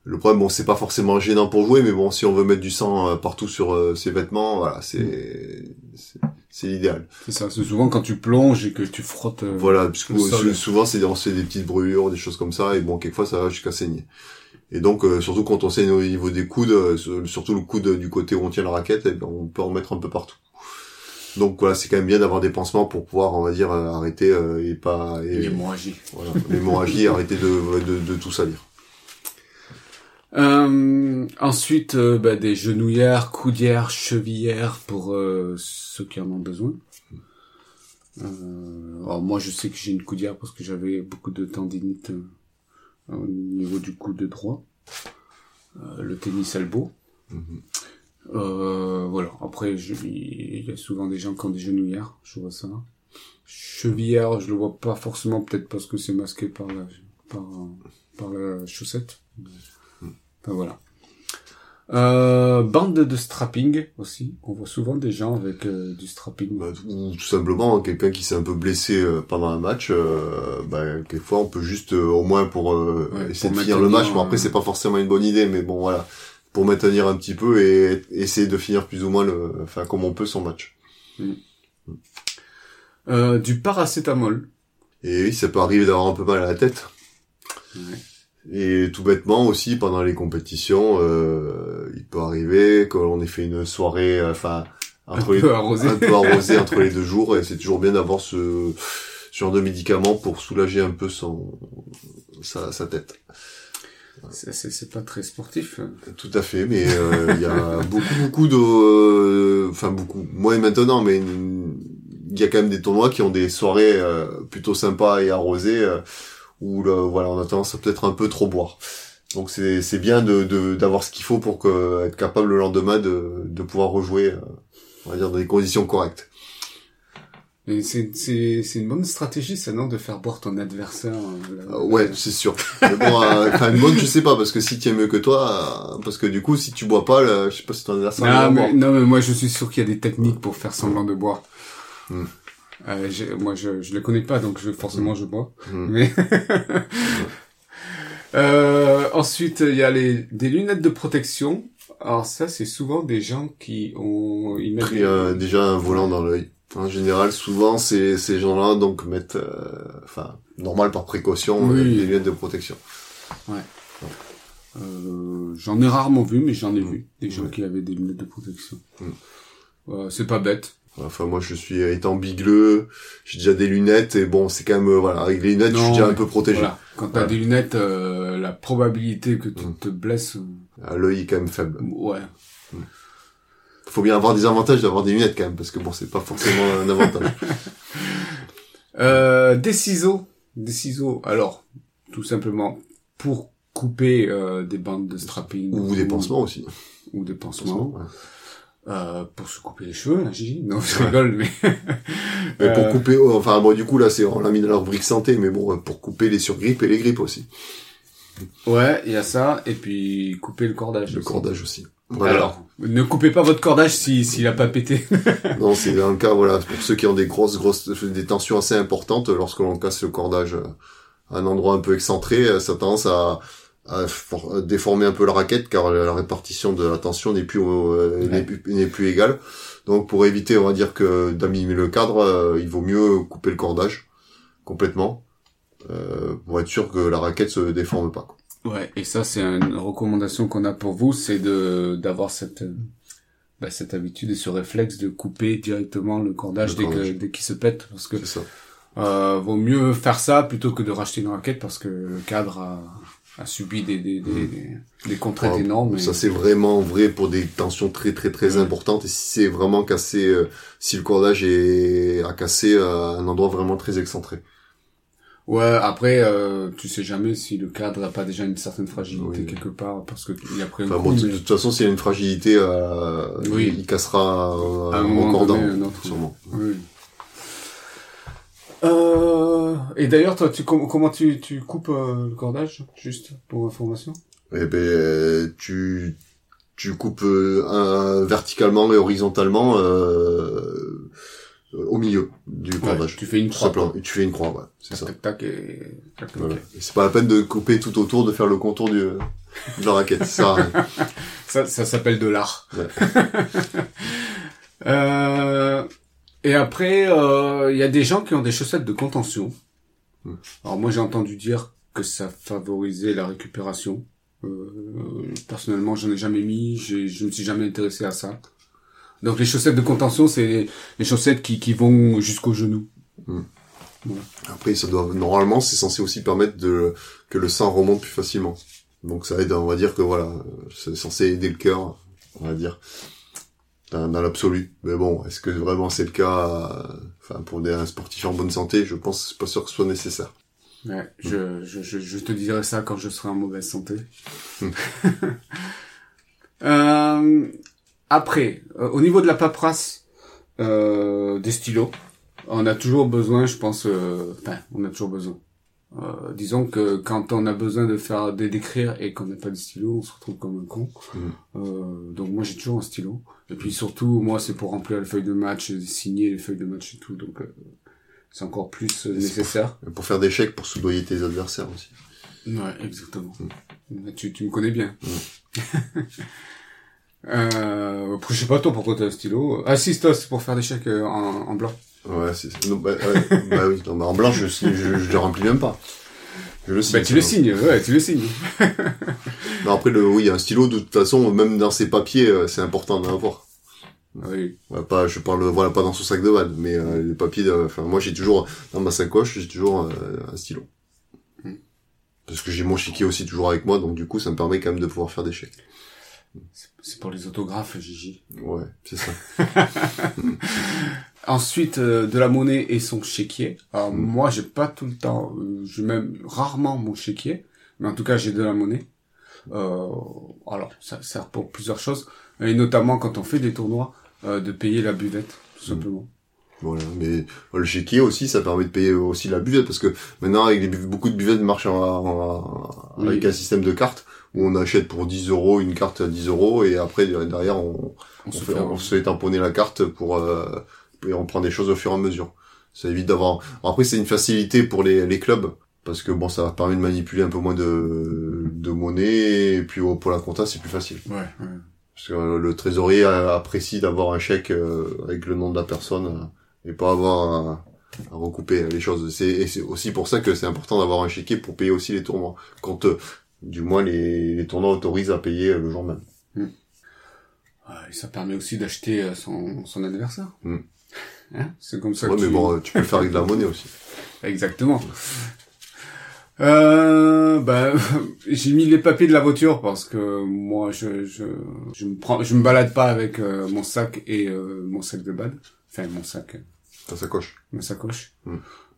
Le problème, bon, c'est pas forcément gênant pour jouer, mais bon, si on veut mettre du sang euh, partout sur euh, ses vêtements, voilà, c'est c'est- c'est l'idéal. C'est ça. C'est souvent quand tu plonges et que tu frottes. euh, Voilà, sou- souvent c'est on se fait des petites brûlures, des choses comme ça, et bon, quelquefois ça va jusqu'à saigner. Et donc, euh, surtout quand on saigne au niveau des coudes, euh, sur- surtout le coude du côté où on tient la raquette, eh ben, on peut en mettre un peu partout. Donc voilà, c'est quand même bien d'avoir des pansements pour pouvoir, on va dire, euh, arrêter euh, et pas et, l'hémorragie. voilà, l'hémorragie, et arrêter de, de, de tout salir. Euh, ensuite, euh, bah, des genouillères, coudières, chevillères pour euh, ceux qui en ont besoin. Euh, alors moi, je sais que j'ai une coudière parce que j'avais beaucoup de tendinite euh, au niveau du coude droit. Le tennis elbow. Mhm. Euh, voilà. Après, il y a souvent des gens qui ont des genouillères. Je vois ça. Chevillère, je le vois pas forcément, peut-être parce que c'est masqué par la, par, par la chaussette. Enfin, voilà. Euh, bande de strapping aussi. On voit souvent des gens avec euh, du strapping. Bah, ou tout simplement, quelqu'un qui s'est un peu blessé euh, pendant un match, bah, quelquefois on peut juste, au moins pour Ouais, essayer pour de finir le match, bon après c'est pas forcément une bonne idée, mais bon voilà, pour maintenir un petit peu et essayer de finir plus ou moins le, enfin comme on peut son match. Euh, du paracétamol. Et oui, ça peut arriver d'avoir un peu mal à la tête. Ouais. Et tout bêtement aussi, pendant les compétitions, euh, il peut arriver qu'on ait fait une soirée, euh, enfin, Un les, peu arrosé. un peu arrosé entre les deux jours, et c'est toujours bien d'avoir ce, ce genre de médicament pour soulager un peu son, sa, sa tête. C'est- pas très sportif. Tout à fait, mais euh, il y a beaucoup, beaucoup de, enfin beaucoup, moins maintenant, mais il y a quand même des tournois qui ont des soirées euh, plutôt sympas et arrosées où le, voilà, on a tendance à peut-être un peu trop boire. Donc c'est c'est bien de de- d'avoir ce qu'il faut pour que, être capable le lendemain de de pouvoir rejouer, euh, on va dire dans des conditions correctes. Et c'est, c'est, c'est une bonne stratégie, ça, non, de faire boire ton adversaire. euh, là. Euh, ouais, c'est sûr. Mais bon, euh, enfin, une bonne, je sais pas, parce que si tu es mieux que toi, parce que du coup, si tu bois pas, là, je sais pas si ton adversaire va Non mais, boire. non, mais moi, je suis sûr qu'il y a des techniques pour faire semblant de boire. Hmm. Euh, moi, je, je les connais pas, donc je, forcément, je bois. Hmm. Mais euh, ensuite, il y a les des lunettes de protection. Alors ça, c'est souvent des gens qui ont ils Pris des- euh, déjà un volant dans l'œil. En général, souvent, c'est ces gens-là donc mettent, euh, enfin, normal par précaution, Oui. euh, des lunettes de protection. Euh, j'en ai rarement vu, mais j'en ai Mm. vu des gens Ouais. qui avaient des lunettes de protection. Mm. Euh, c'est pas bête. Enfin, moi, je suis étant bigleux, j'ai déjà des lunettes et bon, c'est quand même, euh, voilà, avec les lunettes, je suis déjà un peu protégé. Voilà. Quand t'as Voilà. des lunettes, euh, la probabilité que tu Mm. te blesses, À L'œil est quand même faible. ouais. Faut bien avoir des avantages d'avoir des lunettes quand même, parce que bon, c'est pas forcément un avantage. Euh, des ciseaux, des ciseaux. Alors, tout simplement pour couper euh, des bandes de strapping Ou des pansements aussi. ou des pansements. Ouais. Euh, pour se couper les cheveux, là, Gigi. Non, je rigole, mais Mais pour Euh, couper, oh, enfin bon, du coup là, c'est on l'a mis dans la rubrique santé, mais bon, euh, pour couper les surgrippes et les grippes aussi, ouais, il y a ça. Et puis couper le cordage. le aussi. cordage aussi. Voilà. Alors, ne coupez pas votre cordage si s'il a pas pété. Non, c'est dans le cas, voilà, pour ceux qui ont des grosses, grosses, des tensions assez importantes, lorsque l'on casse le cordage euh, à un endroit un peu excentré, ça a tendance à, à for- à déformer un peu la raquette, car la, répartition de la tension n'est plus, euh, Ouais. n'est plus, égale. Donc, pour éviter, on va dire que d'abîmer le cadre, euh, il vaut mieux couper le cordage complètement, euh, pour être sûr que la raquette se déforme pas. quoi. Ouais, et ça c'est une recommandation qu'on a pour vous, c'est de d'avoir cette bah, cette habitude et ce réflexe de couper directement le cordage Le dès cordage. que dès qu'il se pète, parce que ça. euh, vaut mieux faire ça plutôt que de racheter une raquette parce que le cadre a, a subi des des des, des, des contraintes Ah, énormes. et- Ça c'est vraiment vrai pour des tensions très très très Ouais. importantes et si c'est vraiment cassé, euh, si le cordage est à casser à un endroit vraiment très excentré. Ouais, après euh, tu sais jamais si le cadre a pas déjà une certaine fragilité Oui. quelque part parce que il a pris un Enfin coup, bon, de toute façon, s'il y a une fragilité, euh, Oui. il, cassera euh, un moment cordant, donné, un autre. sûrement. Oui. Euh, et d'ailleurs, toi, tu, com- comment tu, tu coupes euh, le cordage, juste pour information? Eh ben, tu tu coupes euh, un- verticalement et horizontalement euh, au milieu du cordage. Tu fais une Tout croix. simplement. Et tu fais une croix, ouais, c'est ça. tac, tac, et... tac, Voilà. Et C'est pas la peine de couper tout autour, de faire le contour du, de la raquette. Ça. Ça, ça s'appelle de l'art. Ouais. euh, et après, euh, il y a des gens qui ont des chaussettes de contention. Hmm. Alors moi, j'ai entendu dire que ça favorisait la récupération. Euh, personnellement, j'en ai jamais mis, j'ai- je me suis jamais intéressé à ça. Donc les chaussettes de contention, c'est les chaussettes qui, qui vont jusqu'au genou. Après, ça doit normalement, c'est censé aussi permettre de que le sang remonte plus facilement. Donc ça aide, on va dire que voilà, c'est censé aider le cœur, on va dire, dans, dans l'absolu. Mais bon, est-ce que vraiment c'est le cas euh, Enfin, pour des, un sportif en bonne santé, je pense, pas sûr que ce soit nécessaire. Ouais, je, je, je, je te dirai ça quand je serai en mauvaise santé. Hmm. Euh, après, euh, au niveau de la paperasse euh, des stylos, on a toujours besoin, je pense, euh, enfin, on a toujours besoin. Euh, disons que quand on a besoin de faire de d'écrire et qu'on n'a pas de stylo, on se retrouve comme un con. Euh, donc moi j'ai toujours un stylo. Et puis surtout, moi c'est pour remplir les feuilles de match, signer les feuilles de match et tout. Donc euh, c'est encore plus euh, pour- nécessaire. Et Pour faire des chèques, pour soudoyer tes adversaires aussi. Ouais, exactement. Tu, tu me connais bien. Mm. euh, après, je sais pas toi pourquoi t'as un stylo? Ah si, c'est toi, c'est pour faire des chèques euh, en, en blanc. Ouais, c'est bah, ouais, bah oui, non, bah, en blanc, je, signe- je, je le remplis même pas. Je le signe. Bah tu le signes, ouais, tu le signes. Non, après, le, oui, un stylo, de toute façon, même dans ses papiers, euh, c'est important d'en avoir. Oui. Ouais, pas, je parle, voilà, pas dans son sac de balle, mais euh, les papiers, de- enfin, moi, j'ai toujours, dans ma sacoche, j'ai toujours euh, un stylo. Mm. Parce que j'ai mon chéquier aussi toujours avec moi, donc du coup, ça me permet quand même de pouvoir faire des chèques. C'est- pour les autographes, Gigi. Ouais, c'est ça. Ensuite, euh, de la monnaie et son chéquier. Alors Mm. moi, j'ai pas tout le temps, euh, j'ai même rarement mon chéquier, mais en tout cas, j'ai de la monnaie. Euh, alors, ça sert pour plusieurs choses, et notamment quand on fait des tournois, euh, de payer la buvette, tout Mm. simplement. Voilà, mais le chéquier aussi, ça permet de payer aussi la buvette parce que maintenant avec les beaucoup de buvettes marchent en, en- Oui. avec un système de cartes où on achète pour 10 euros une carte à 10 euros et après derrière on, On on, se fait, fait on se fait tamponner la carte pour euh, et on prend des choses au fur et à mesure. Ça évite d'avoir. après c'est une facilité pour les, les clubs parce que bon ça permet de manipuler un peu moins de, de monnaie et puis oh, pour la compta c'est plus facile. Ouais, ouais. Parce que le trésorier apprécie d'avoir un chèque euh, avec le nom de la personne euh, et pas avoir à, à recouper les choses. C'est aussi pour ça que c'est important d'avoir un chéquier pour payer aussi les tournois. Quand euh, du moins les, les tournois autorisent à payer euh, le jour même. Ouais, et ça permet aussi d'acheter euh, son, son adversaire. Hmm. Hein c'est comme ça Ouais, que mais tu... bon, euh, tu peux le faire avec de la monnaie aussi. Exactement. Euh, bah, j'ai mis les papiers de la voiture parce que moi, je, je, je me prends, je me balade pas avec euh, mon sac et euh, mon sac de bad. Enfin, mon sac, Ta sacoche. ma sacoche.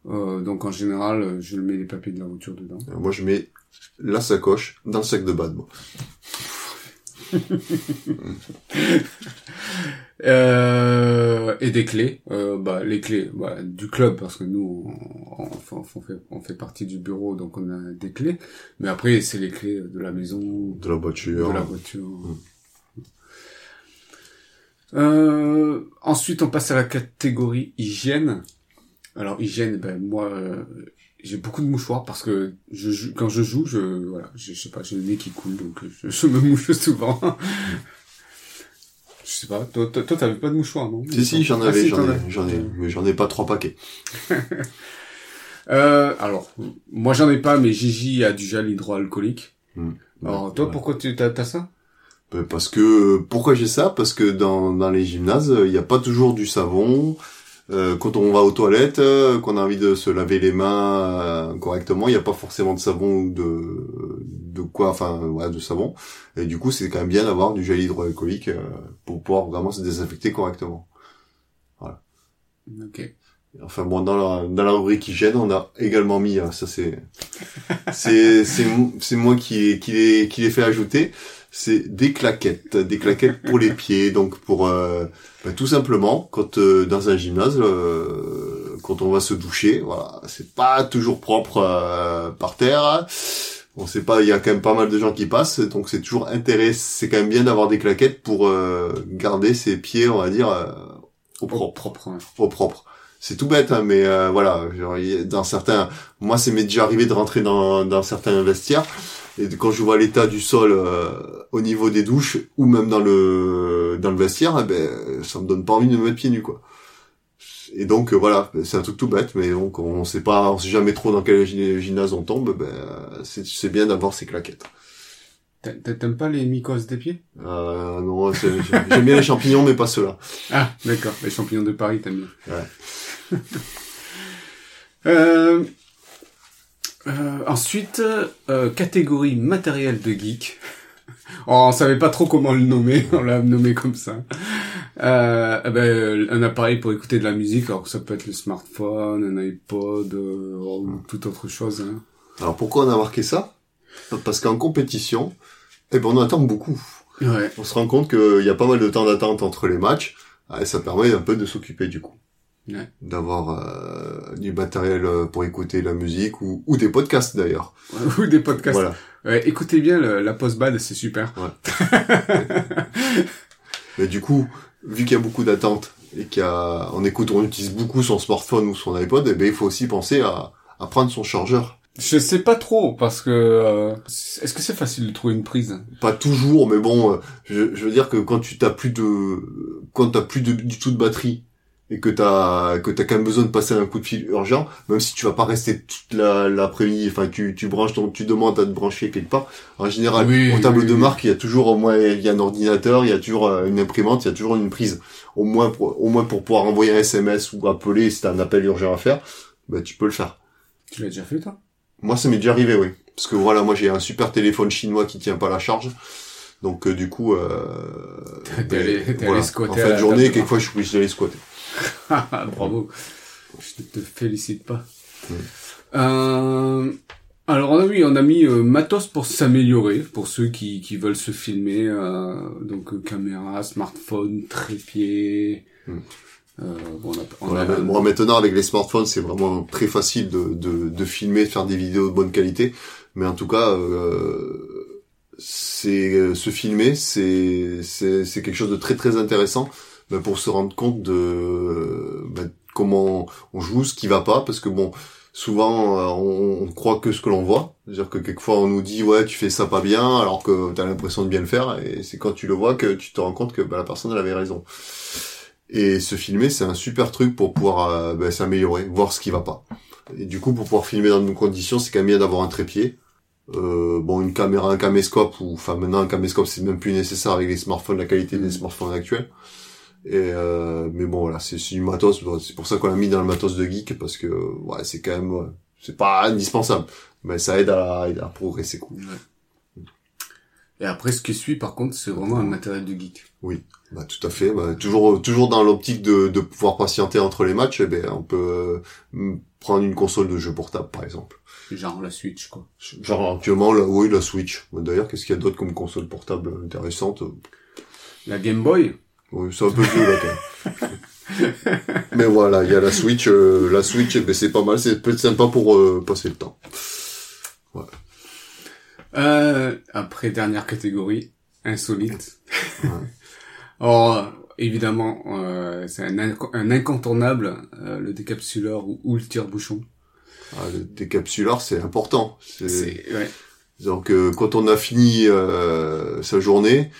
Euh, donc en général, je mets les papiers de la voiture dedans. Moi je mets la sacoche dans le sac de bad. Moi. Euh, et des clés. Euh, bah, les clés bah, du club parce que nous, on, on fait- on fait, on fait partie du bureau, donc on a des clés. Mais après, c'est les clés de la maison, De la voiture. de la voiture. Euh, ensuite, on passe à la catégorie hygiène. Alors hygiène, ben moi, j'ai beaucoup de mouchoirs parce que je joue, quand je joue, je voilà, je, je sais pas, j'ai le nez qui coule, donc je, je me mouche souvent. je sais pas, toi, toi, t'avais pas de mouchoirs, non? Si si j'en Ah, avais, j'en ai, j'en ai, mais j'en ai pas trois paquets. Euh, alors, moi j'en ai pas, mais Gigi a du gel hydroalcoolique. Hmm. Alors toi, Ouais. pourquoi tu t'as, t'as ça? Ben, Parce que pourquoi j'ai ça? Parce que dans dans les gymnases, il n'y a pas toujours du savon. Euh, quand on va aux toilettes, euh, qu'on a envie de se laver les mains euh, correctement, il n'y a pas forcément de savon ou de de quoi, enfin ouais, de savon. Et du coup, c'est quand même bien d'avoir du gel hydroalcoolique euh, pour pouvoir vraiment se désinfecter correctement. Ok. Enfin bon, dans la dans la rubrique hygiène, on a également mis hein, ça c'est c'est c'est moi qui qui l'ai qui l'ai fait ajouter, c'est des claquettes, des claquettes pour les pieds, donc pour euh, ben, tout simplement quand euh, dans un gymnase euh, quand on va se doucher, voilà, c'est pas toujours propre euh, par terre. On sait pas, il y a quand même pas mal de gens qui passent, donc c'est toujours intéressant, c'est quand même bien d'avoir des claquettes pour euh, garder ses pieds, on va dire, euh, au propre propre. au propre. C'est tout bête, hein, mais euh, voilà, genre, dans certains, moi, c'est m'est déjà arrivé de rentrer dans, dans certains vestiaires et quand je vois l'état du sol euh, au niveau des douches ou même dans le dans le vestiaire, eh ben, ça me donne pas envie de me mettre pieds nus, quoi. Et donc euh, voilà, c'est un truc tout bête, mais donc on sait pas, on sait jamais trop dans quel gy- gymnase on tombe. Ben, c'est c'est bien d'avoir ces claquettes. T'a- t'a- T'aimes pas les mycoses des pieds? Euh, non, j'aime bien les champignons, mais pas ceux-là. Ah, d'accord. Les champignons de Paris, t'aimes bien. Ouais. euh, euh, ensuite, euh, catégorie matériel de geek. Oh, on savait pas trop comment le nommer, on l'a nommé comme ça. Euh, eh ben, un appareil pour écouter de la musique, alors que ça peut être le smartphone, un iPod, euh, ou toute autre chose. Hein. Alors pourquoi on a marqué ça? Parce qu'en compétition, eh ben on attend beaucoup. Ouais. On se rend compte qu'il y a pas mal de temps d'attente entre les matchs, et ça permet un peu de s'occuper du coup. Ouais. D'avoir euh, du matériel euh, pour écouter la musique ou, ou des podcasts d'ailleurs. Ou des podcasts. Voilà. Ouais, écoutez bien le- la post-bad, c'est super. Mais du coup, vu qu'il y a beaucoup d'attente et qu'il y a, on écoute, on utilise beaucoup son smartphone ou son iPod, eh ben il faut aussi penser à, à prendre son chargeur. Je sais pas trop, parce que... euh, Est-ce que c'est facile de trouver une prise? Pas toujours, mais bon, euh, je, je veux dire que quand tu t'as plus de, quand t'as plus de, du tout de batterie et que t'as que t'as quand même besoin de passer un coup de fil urgent, même si tu vas pas rester toute la- l'après-midi, enfin tu tu branches ton, tu demandes à te brancher quelque part. En général, Oui, au tableau oui, de marque, il y a toujours au moins il y a un ordinateur, il y a toujours euh, une imprimante, il y a toujours une prise. Au moins pour, au moins pour pouvoir envoyer un SMS ou appeler si t'as un appel urgent à faire, ben tu peux le faire. Tu l'as déjà fait, toi? Moi, ça m'est déjà arrivé, oui. Parce que voilà, moi j'ai un super téléphone chinois qui tient pas la charge. Donc euh, du coup, euh, T'es allé- t'es allé voilà. squatter en fin de journée, quelquefois je suis obligé d'aller squatter. Bravo. Je ne te félicite pas. Euh, alors oui, on a mis euh, matos pour s'améliorer, pour ceux qui, qui veulent se filmer. euh, donc euh, caméra, smartphone, trépied, Mm. Euh, bon, on a, on a- Moi maintenant avec les smartphones c'est vraiment très facile de, de, de filmer, de faire des vidéos de bonne qualité. Mais en tout cas, euh, c'est euh, se filmer, c'est c'est c'est quelque chose de très très intéressant ben, pour se rendre compte de ben, comment on joue, ce qui va pas, parce que bon. Souvent, euh, on, on croit que ce que l'on voit. C'est-à-dire que quelquefois, on nous dit, ouais, tu fais ça pas bien, alors que tu as l'impression de bien le faire. Et c'est quand tu le vois que tu te rends compte que ben, la personne, elle avait raison. Et se filmer, c'est un super truc pour pouvoir euh, s'améliorer, voir ce qui va pas. Et du coup, pour pouvoir filmer dans de bonnes conditions, c'est quand même bien d'avoir un trépied. Euh, bon, une caméra, un caméscope, ou enfin maintenant un caméscope, c'est même plus nécessaire avec les smartphones, la qualité des smartphones actuels. Et euh, mais bon, voilà, c'est du matos. C'est pour ça qu'on l'a mis dans le matos de geek parce que ouais, c'est quand même, ouais, c'est pas indispensable, mais ça aide à, à progresser. Quoi. Ouais. Et après, ce qui suit, par contre, c'est vraiment un matériel de geek. Bah, tout à fait. Bah, toujours, toujours dans l'optique de, de pouvoir patienter entre les matchs, eh ben, on peut euh, prendre une console de jeu portable, par exemple. Genre la Switch, quoi. Genre actuellement, la, oui, la Switch. D'ailleurs, qu'est-ce qu'il y a d'autre comme console portable intéressante? La Game Boy? Oui, c'est un peu vieux là quand même. Mais voilà, il y a la Switch. euh, la Switch, eh ben, c'est pas mal. C'est peut-être sympa pour euh, passer le temps. Euh, après, dernière catégorie, insolite. Ouais. Or, évidemment, euh, c'est un, inco- un incontournable, euh, le décapsuleur ou, ou le tire-bouchon. Ah, le décapsuleur, c'est important. C'est C'est, ouais. donc euh, quand on a fini euh, sa journée,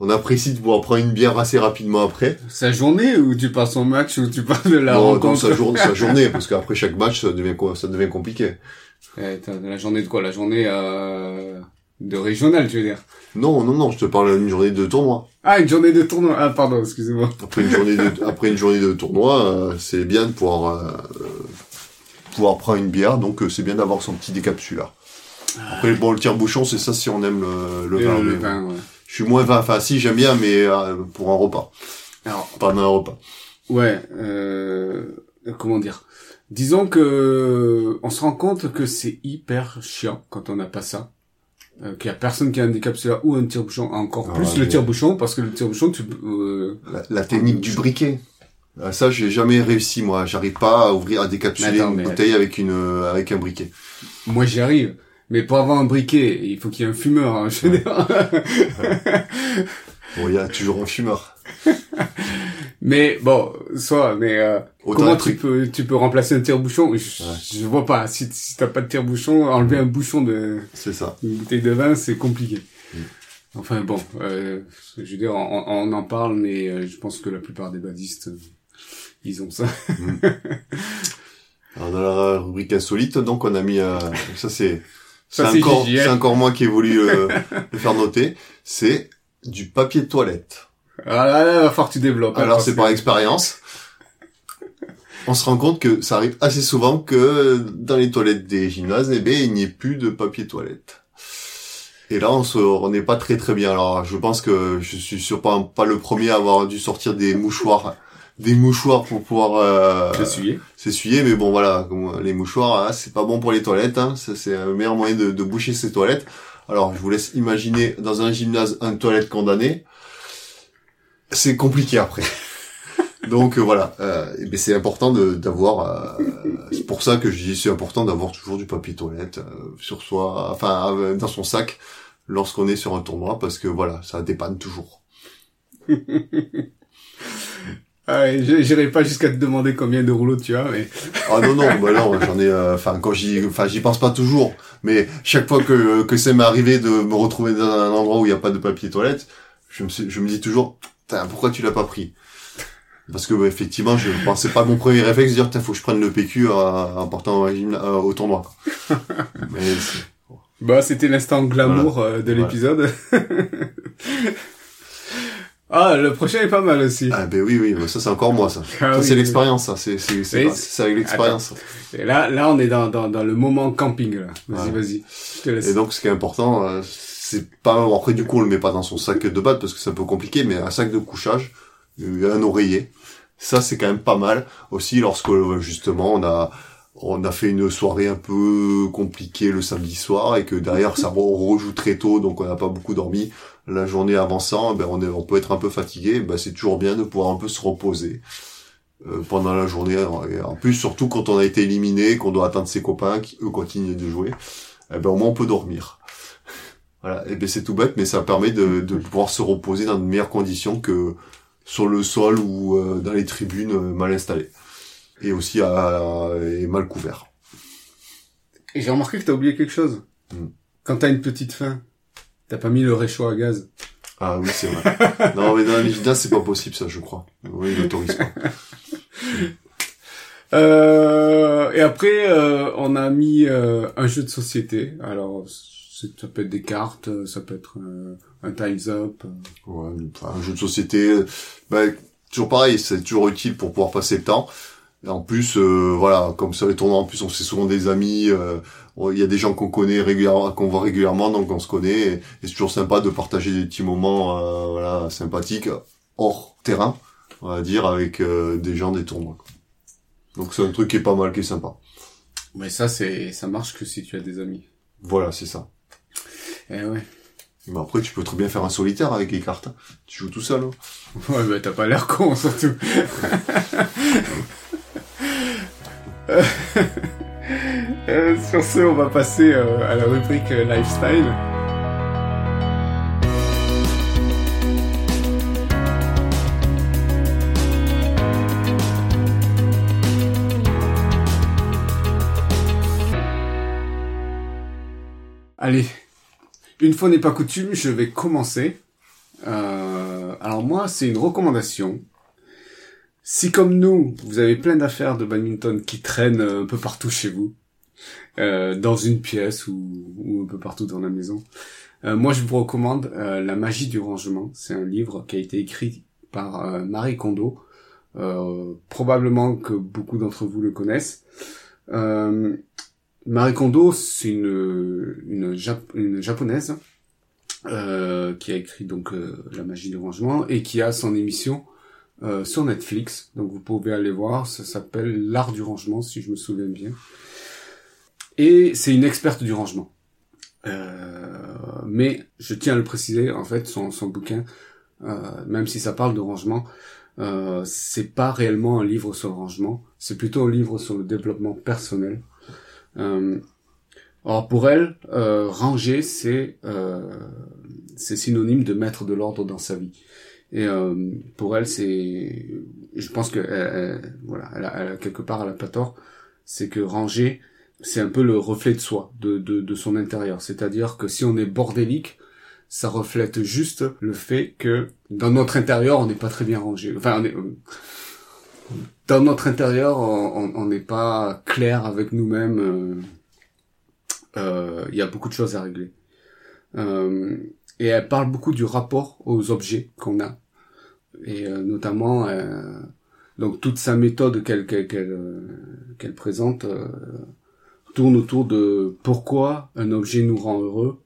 on apprécie de pouvoir prendre une bière assez rapidement après. Sa journée ou tu parles son match ou tu parles de la non, rencontre non, sa, jour- sa journée, parce qu'après chaque match, ça devient ça devient compliqué. Eh, La journée de quoi? La journée euh, de régional, tu veux dire? Non, non, non, je te parle d'une journée de tournoi. Ah, une journée de tournoi. Ah, pardon, excusez-moi. Après une journée de, après une journée de tournoi, euh, c'est bien de pouvoir euh, pouvoir prendre une bière, donc euh, c'est bien d'avoir son petit décapsuleur. Après, bon, le tire-bouchon, c'est ça si on aime le, le vin. le vin, ouais. Je suis moins vin, enfin si, j'aime bien, mais euh, pour un repas, Alors, pendant un repas. Ouais, euh, comment dire? Disons que on se rend compte que c'est hyper chiant quand on n'a pas ça. Euh, qu'il y a personne qui a un décapsuleur ou un tire-bouchon, encore Ah, plus le tire-bouchon, parce que le tire-bouchon, tu euh, La, la technique du briquet. Ah, Ça, j'ai jamais réussi, moi. J'arrive pas à ouvrir, à décapsuler attends, une bouteille avec une, euh, avec un briquet. Moi, j'y arrive. Mais pour avoir un briquet, il faut qu'il y ait un fumeur. Hein, je veux dire. Bon, il y a toujours un fumeur. mais bon, soit, mais euh, comment tu peux, tu peux remplacer un tire-bouchon? Je, Ouais. je vois pas. Si, si t'as pas de tire-bouchon, enlever un bouchon de... C'est ça. Une bouteille de vin, c'est compliqué. Mm. Enfin bon, euh, je veux dire, on, on en parle, mais euh, je pense que la plupart des badistes, euh, ils ont ça. Alors, dans la rubrique insolite, donc, on a mis, euh, ça c'est, c'est encore, c'est encore moi qui ai voulu euh, le faire noter. C'est du papier de toilette. Ah là, là, va falloir que tu développes. hein, Alors, c'est que- par expérience. On se rend compte que ça arrive assez souvent que dans les toilettes des gymnases, eh ben, il n'y ait plus de papier toilette. Et là, on se, on n'est pas très très bien. Alors, je pense que je suis sûr pas, pas le premier à avoir dû sortir des mouchoirs, des mouchoirs pour pouvoir euh, T'essuyer. s'essuyer. Mais bon, voilà, comme les mouchoirs, hein, c'est pas bon pour les toilettes. Hein, ça, c'est un meilleur moyen de, de boucher ses toilettes. Alors, je vous laisse imaginer dans un gymnase un toilette condamné. C'est compliqué après. Donc euh, voilà, euh, ben, c'est important d'avoir. euh, c'est pour ça que je dis c'est important d'avoir toujours du papier toilette euh, sur soi, enfin euh, dans son sac lorsqu'on est sur un tournoi parce que voilà, ça dépanne toujours. Ah, ouais, je- j'irai pas jusqu'à te demander combien de rouleaux tu as, mais Ah non non, bah non, j'en ai. euh, Enfin quand j'y, enfin j'y pense pas toujours, mais chaque fois que que ça m'est arrivé de me retrouver dans un endroit où il y a pas de papier toilette, je me je me dis toujours, pourquoi tu l'as pas pris? Parce que bah, effectivement, je pensais pas mon premier réflexe de dire, faut que je prenne le PQ en, en partant au, gymna- euh, au tournoi. mais c'est- bah c'était l'instant glamour euh, de Voilà. ah, le prochain est pas mal aussi. ah ben oui oui, bah, ça c'est encore moi ça. Ah ça oui, c'est oui. l'expérience ça, c'est c'est c'est avec l'expérience. Et là, là, on est dans dans, dans le moment camping là. Vas-y, Ouais. vas-y. Je te laisse. Et donc, ce qui est important, euh, c'est pas, après, du coup, on le met pas dans son sac de batte parce que c'est un peu compliqué, mais un sac de couchage, euh, un oreiller. Ça, c'est quand même pas mal. Aussi, lorsque, euh, justement, on a, on a fait une soirée un peu compliquée le samedi soir et que derrière, ça on rejoue très tôt, donc on n'a pas beaucoup dormi. La journée avançant, ben, on, peut être un peu fatigué. Ben, c'est toujours bien de pouvoir un peu se reposer euh, pendant la journée. En plus, surtout quand on a été éliminé, qu'on doit attendre ses copains qui eux continuent de jouer, eh ben au moins on peut dormir. Voilà, et ben c'est tout bête, mais ça permet de, de pouvoir se reposer dans de meilleures conditions que sur le sol ou euh, dans les tribunes euh, mal installées. Et aussi à, et mal couverts. Et j'ai remarqué que t'as oublié quelque chose. Hmm. Quand t'as une petite faim, t'as pas mis le réchaud à gaz. Ah oui, c'est vrai. non, mais dans la c'est pas possible, ça, je crois. Oui, il n'autorise pas. Euh, et après, euh, on a mis euh, un jeu de société. Alors, ça peut être des cartes, euh, ça peut être euh, un Time's Up. Ouais, un jeu de société, euh, bah, toujours pareil, c'est toujours utile pour pouvoir passer le temps. Et en plus, euh, voilà, comme ça les tournois, en plus on sait souvent des amis, euh, il y a des gens qu'on connaît régulièrement, qu'on voit régulièrement, donc on se connaît, et, et c'est toujours sympa de partager des petits moments, euh, voilà, sympathiques, hors terrain, on va dire, avec euh, des gens des tournois. quoi. Donc c'est un truc qui est pas mal, qui est sympa. Mais ça, c'est, ça marche que si tu as des amis. Voilà, c'est ça. Eh ouais. Mais après, tu peux très bien faire un solitaire avec les cartes. hein. Tu joues tout seul. hein. Ouais, bah t'as pas l'air con, surtout. Euh, sur ce, on va passer euh, à la rubrique euh, lifestyle. Allez, une fois n'est pas coutume, je vais commencer. Euh, alors moi, c'est une recommandation. Si comme nous, vous avez plein d'affaires de badminton qui traînent euh, un peu partout chez vous, euh, dans une pièce ou, un peu partout dans la maison, euh, moi je vous recommande La magie du rangement. C'est un livre qui a été écrit par Marie Kondo. Probablement que beaucoup d'entre vous le connaissent. Marie Kondo, c'est une, une, Jap- une japonaise qui a écrit donc La magie du rangement et qui a son émission euh, sur Netflix. Donc vous pouvez aller voir, ça s'appelle L'art du rangement si je me souviens bien. Et c'est une experte du rangement. Euh, mais je tiens à le préciser, en fait, son, son bouquin, euh, même si ça parle de rangement, euh, c'est pas réellement un livre sur le rangement, c'est plutôt un livre sur le développement personnel. Alors pour elle, ranger, c'est c'est synonyme de mettre de l'ordre dans sa vie. Et euh, pour elle, c'est, je pense que elle- voilà, elle a, elle a- quelque part elle a pas tort, c'est que ranger, c'est un peu le reflet de soi, de, de, de son intérieur. C'est-à-dire que si on est bordélique, ça reflète juste le fait que dans notre intérieur, on n'est pas très bien rangé. Enfin, on est, dans notre intérieur, on n'est pas clair avec nous-mêmes. euh, euh, Il y a beaucoup de choses à régler. Euh, et elle parle beaucoup du rapport aux objets qu'on a. Et euh, notamment, euh, donc toute sa méthode qu'elle qu'elle qu'elle euh, qu'elle présente euh, tourne autour de pourquoi un objet nous rend heureux,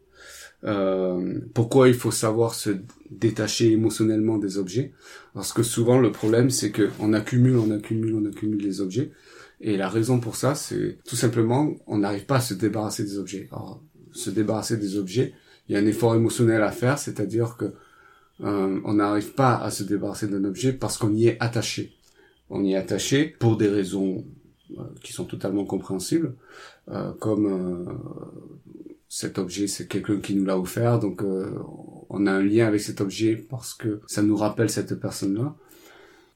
euh, pourquoi il faut savoir se détacher émotionnellement des objets, parce que souvent le problème c'est que on accumule, on accumule, on accumule des objets, et la raison pour ça c'est tout simplement on n'arrive pas à se débarrasser des objets. Alors se débarrasser des objets, il y a un effort émotionnel à faire, c'est-à-dire que euh, on n'arrive pas à se débarrasser d'un objet parce qu'on y est attaché. On y est attaché pour des raisons euh, qui sont totalement compréhensibles, euh, comme euh, cet objet, c'est quelqu'un qui nous l'a offert, donc euh, on a un lien avec cet objet parce que ça nous rappelle cette personne-là,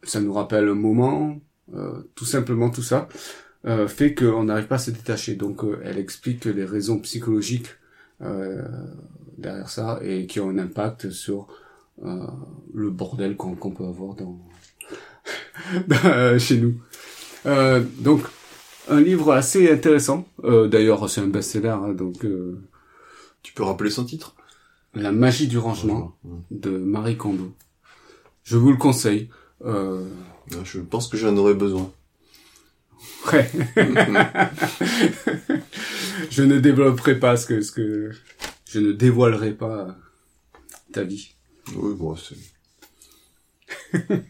ça nous rappelle un moment, euh, tout simplement tout ça fait qu'on n'arrive pas à se détacher. Donc elle explique les raisons psychologiques euh, derrière ça et qui ont un impact sur euh, le bordel qu'on peut avoir dans, euh, chez nous. Euh, donc un livre assez intéressant. Euh, D'ailleurs c'est un best-seller, hein, donc euh, Tu peux rappeler son titre? La magie du rangement de Marie Kondo. Je vous le conseille. Euh, Je pense que j'en aurais besoin. ouais. je ne développerai pas ce que, ce que, je ne dévoilerai pas ta vie. Oui, bon, c'est...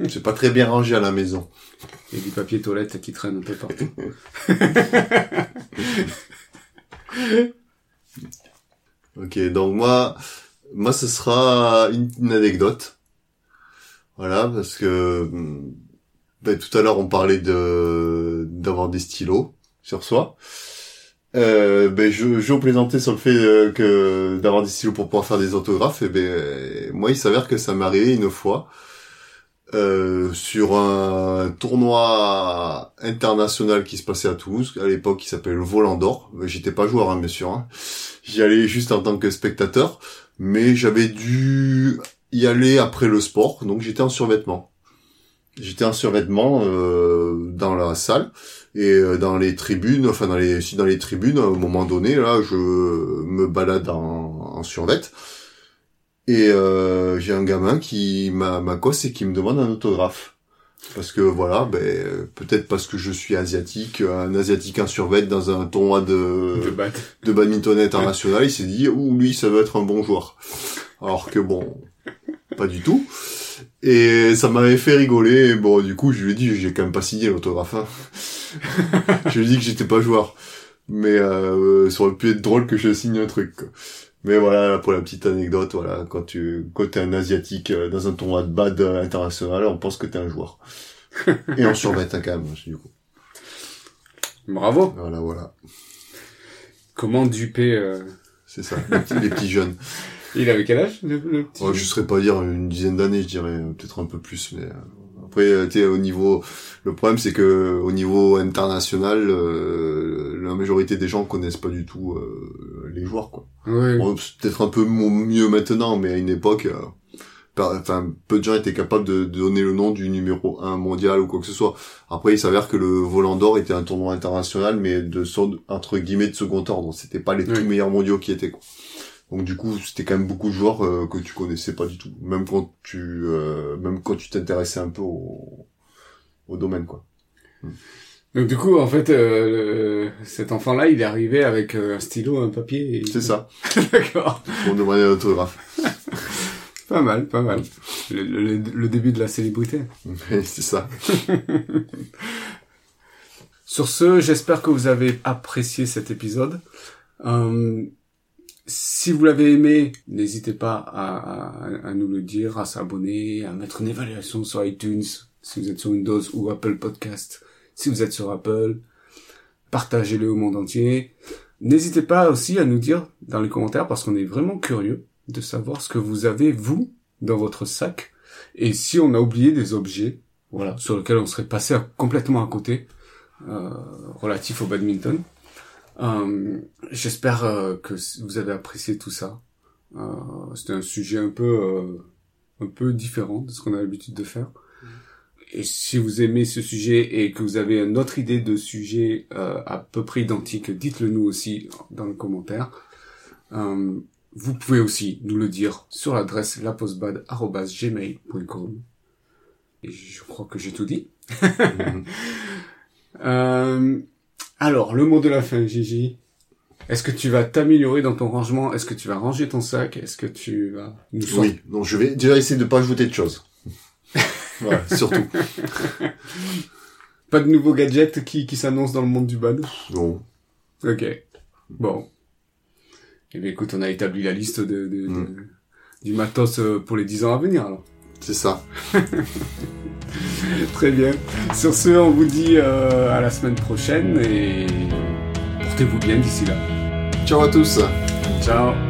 c'est pas très bien rangé à la maison. Il y a du papier toilette qui traîne un peu partout. Ok, donc moi, moi, ce sera une, une anecdote. Voilà, parce que Ben, tout à l'heure, on parlait de d'avoir des stylos sur soi. Euh, ben, je, je plaisantais sur le fait euh, que d'avoir des stylos pour pouvoir faire des autographes. Et ben, moi, il s'avère que ça m'est arrivé une fois euh, sur un tournoi international qui se passait à Toulouse. À l'époque, qui s'appelait le Volant d'Or. J'étais pas joueur, hein, bien sûr. Hein. J'y allais juste en tant que spectateur, mais j'avais dû y aller après le sport, donc j'étais en survêtement. J'étais en survêtement euh, dans la salle et euh, dans les tribunes, enfin dans les si dans les tribunes, à un moment donné, là, je me balade en, en survêt et euh, j'ai un gamin qui m'a m'accoste et qui me demande un autographe. Parce que voilà, ben peut-être parce que je suis asiatique, un asiatique en survêt dans un tournoi de De bat. de badminton international, il s'est dit ouh lui ça va être un bon joueur. Alors que bon, pas du tout. Et ça m'avait fait rigoler. Et bon, du coup, je lui ai dit, j'ai quand même pas signé l'autographe. hein. je lui ai dit que j'étais pas joueur. Mais euh, ça aurait pu être drôle que je signe un truc. quoi. Mais voilà, pour la petite anecdote, voilà, quand tu quand t'es un asiatique euh, dans un tournoi de bad euh, international, on pense que t'es un joueur. Et on survêt hein, quand même, du coup. Bravo. Voilà, voilà. Comment duper euh... C'est ça, les petits, les petits jeunes. Il avait quel âge le, le petit Ouais, je serais pas dire une dizaine d'années, je dirais peut-être un peu plus, mais euh, après, euh, tu sais, au niveau, le problème c'est que au niveau international, euh, la majorité des gens connaissent pas du tout euh, les joueurs, quoi. Ouais. Bon, c'est peut-être un peu mieux maintenant, mais à une époque, euh, enfin, peu de gens étaient capables de, de donner le nom du numéro 1 mondial ou quoi que ce soit. Après, il s'avère que le Volant d'Or était un tournoi international, mais de entre guillemets de second ordre. C'était pas les tout meilleurs mondiaux qui étaient, quoi. Donc du coup, c'était quand même beaucoup de joueurs euh, que tu connaissais pas du tout, même quand tu, euh, même quand tu t'intéressais un peu au, au domaine, quoi. Donc du coup, en fait, euh, cet enfant-là, il est arrivé avec euh, un stylo, un papier. Et... C'est ça. D'accord. On demandait un autographe. Pas mal, pas mal. Le, le- le début de la célébrité. Mais c'est ça. Sur ce, j'espère que vous avez apprécié cet épisode. Euh, si vous l'avez aimé, n'hésitez pas à, à- à nous le dire, à s'abonner, à mettre une évaluation sur iTunes, si vous êtes sur Windows ou Apple Podcast, si vous êtes sur Apple. Partagez-le au monde entier. N'hésitez pas aussi à nous dire dans les commentaires, parce qu'on est vraiment curieux de savoir ce que vous avez, vous, dans votre sac, et si on a oublié des objets, voilà, sur lesquels on serait passé complètement à côté, euh, relatif au badminton. Euh, J'espère euh, que vous avez apprécié tout ça. Euh, C'était un sujet un peu un peu différent de ce qu'on a l'habitude de faire. Et si vous aimez ce sujet et que vous avez une autre idée de sujet euh, à peu près identique, dites-le nous aussi dans les commentaires. Euh, vous pouvez aussi nous le dire sur l'adresse lapostbad.gmail.com. Et je crois que j'ai tout dit. Euh, alors, le mot de la fin, Gigi. Est-ce que tu vas t'améliorer dans ton rangement? Est-ce que tu vas ranger ton sac? Est-ce que tu vas nous Oui, donc je vais déjà essayer de pas ajouter de choses. voilà, surtout. Pas de nouveaux gadgets qui, qui s'annoncent dans le monde du bad Non. Ok. Bon. Eh bien, écoute, on a établi la liste de, de- Mm. de- du matos euh, pour les 10 ans à venir, alors. C'est ça. Très bien. Sur ce, on vous dit euh, à la semaine prochaine et portez-vous bien d'ici là. Ciao à tous. Ciao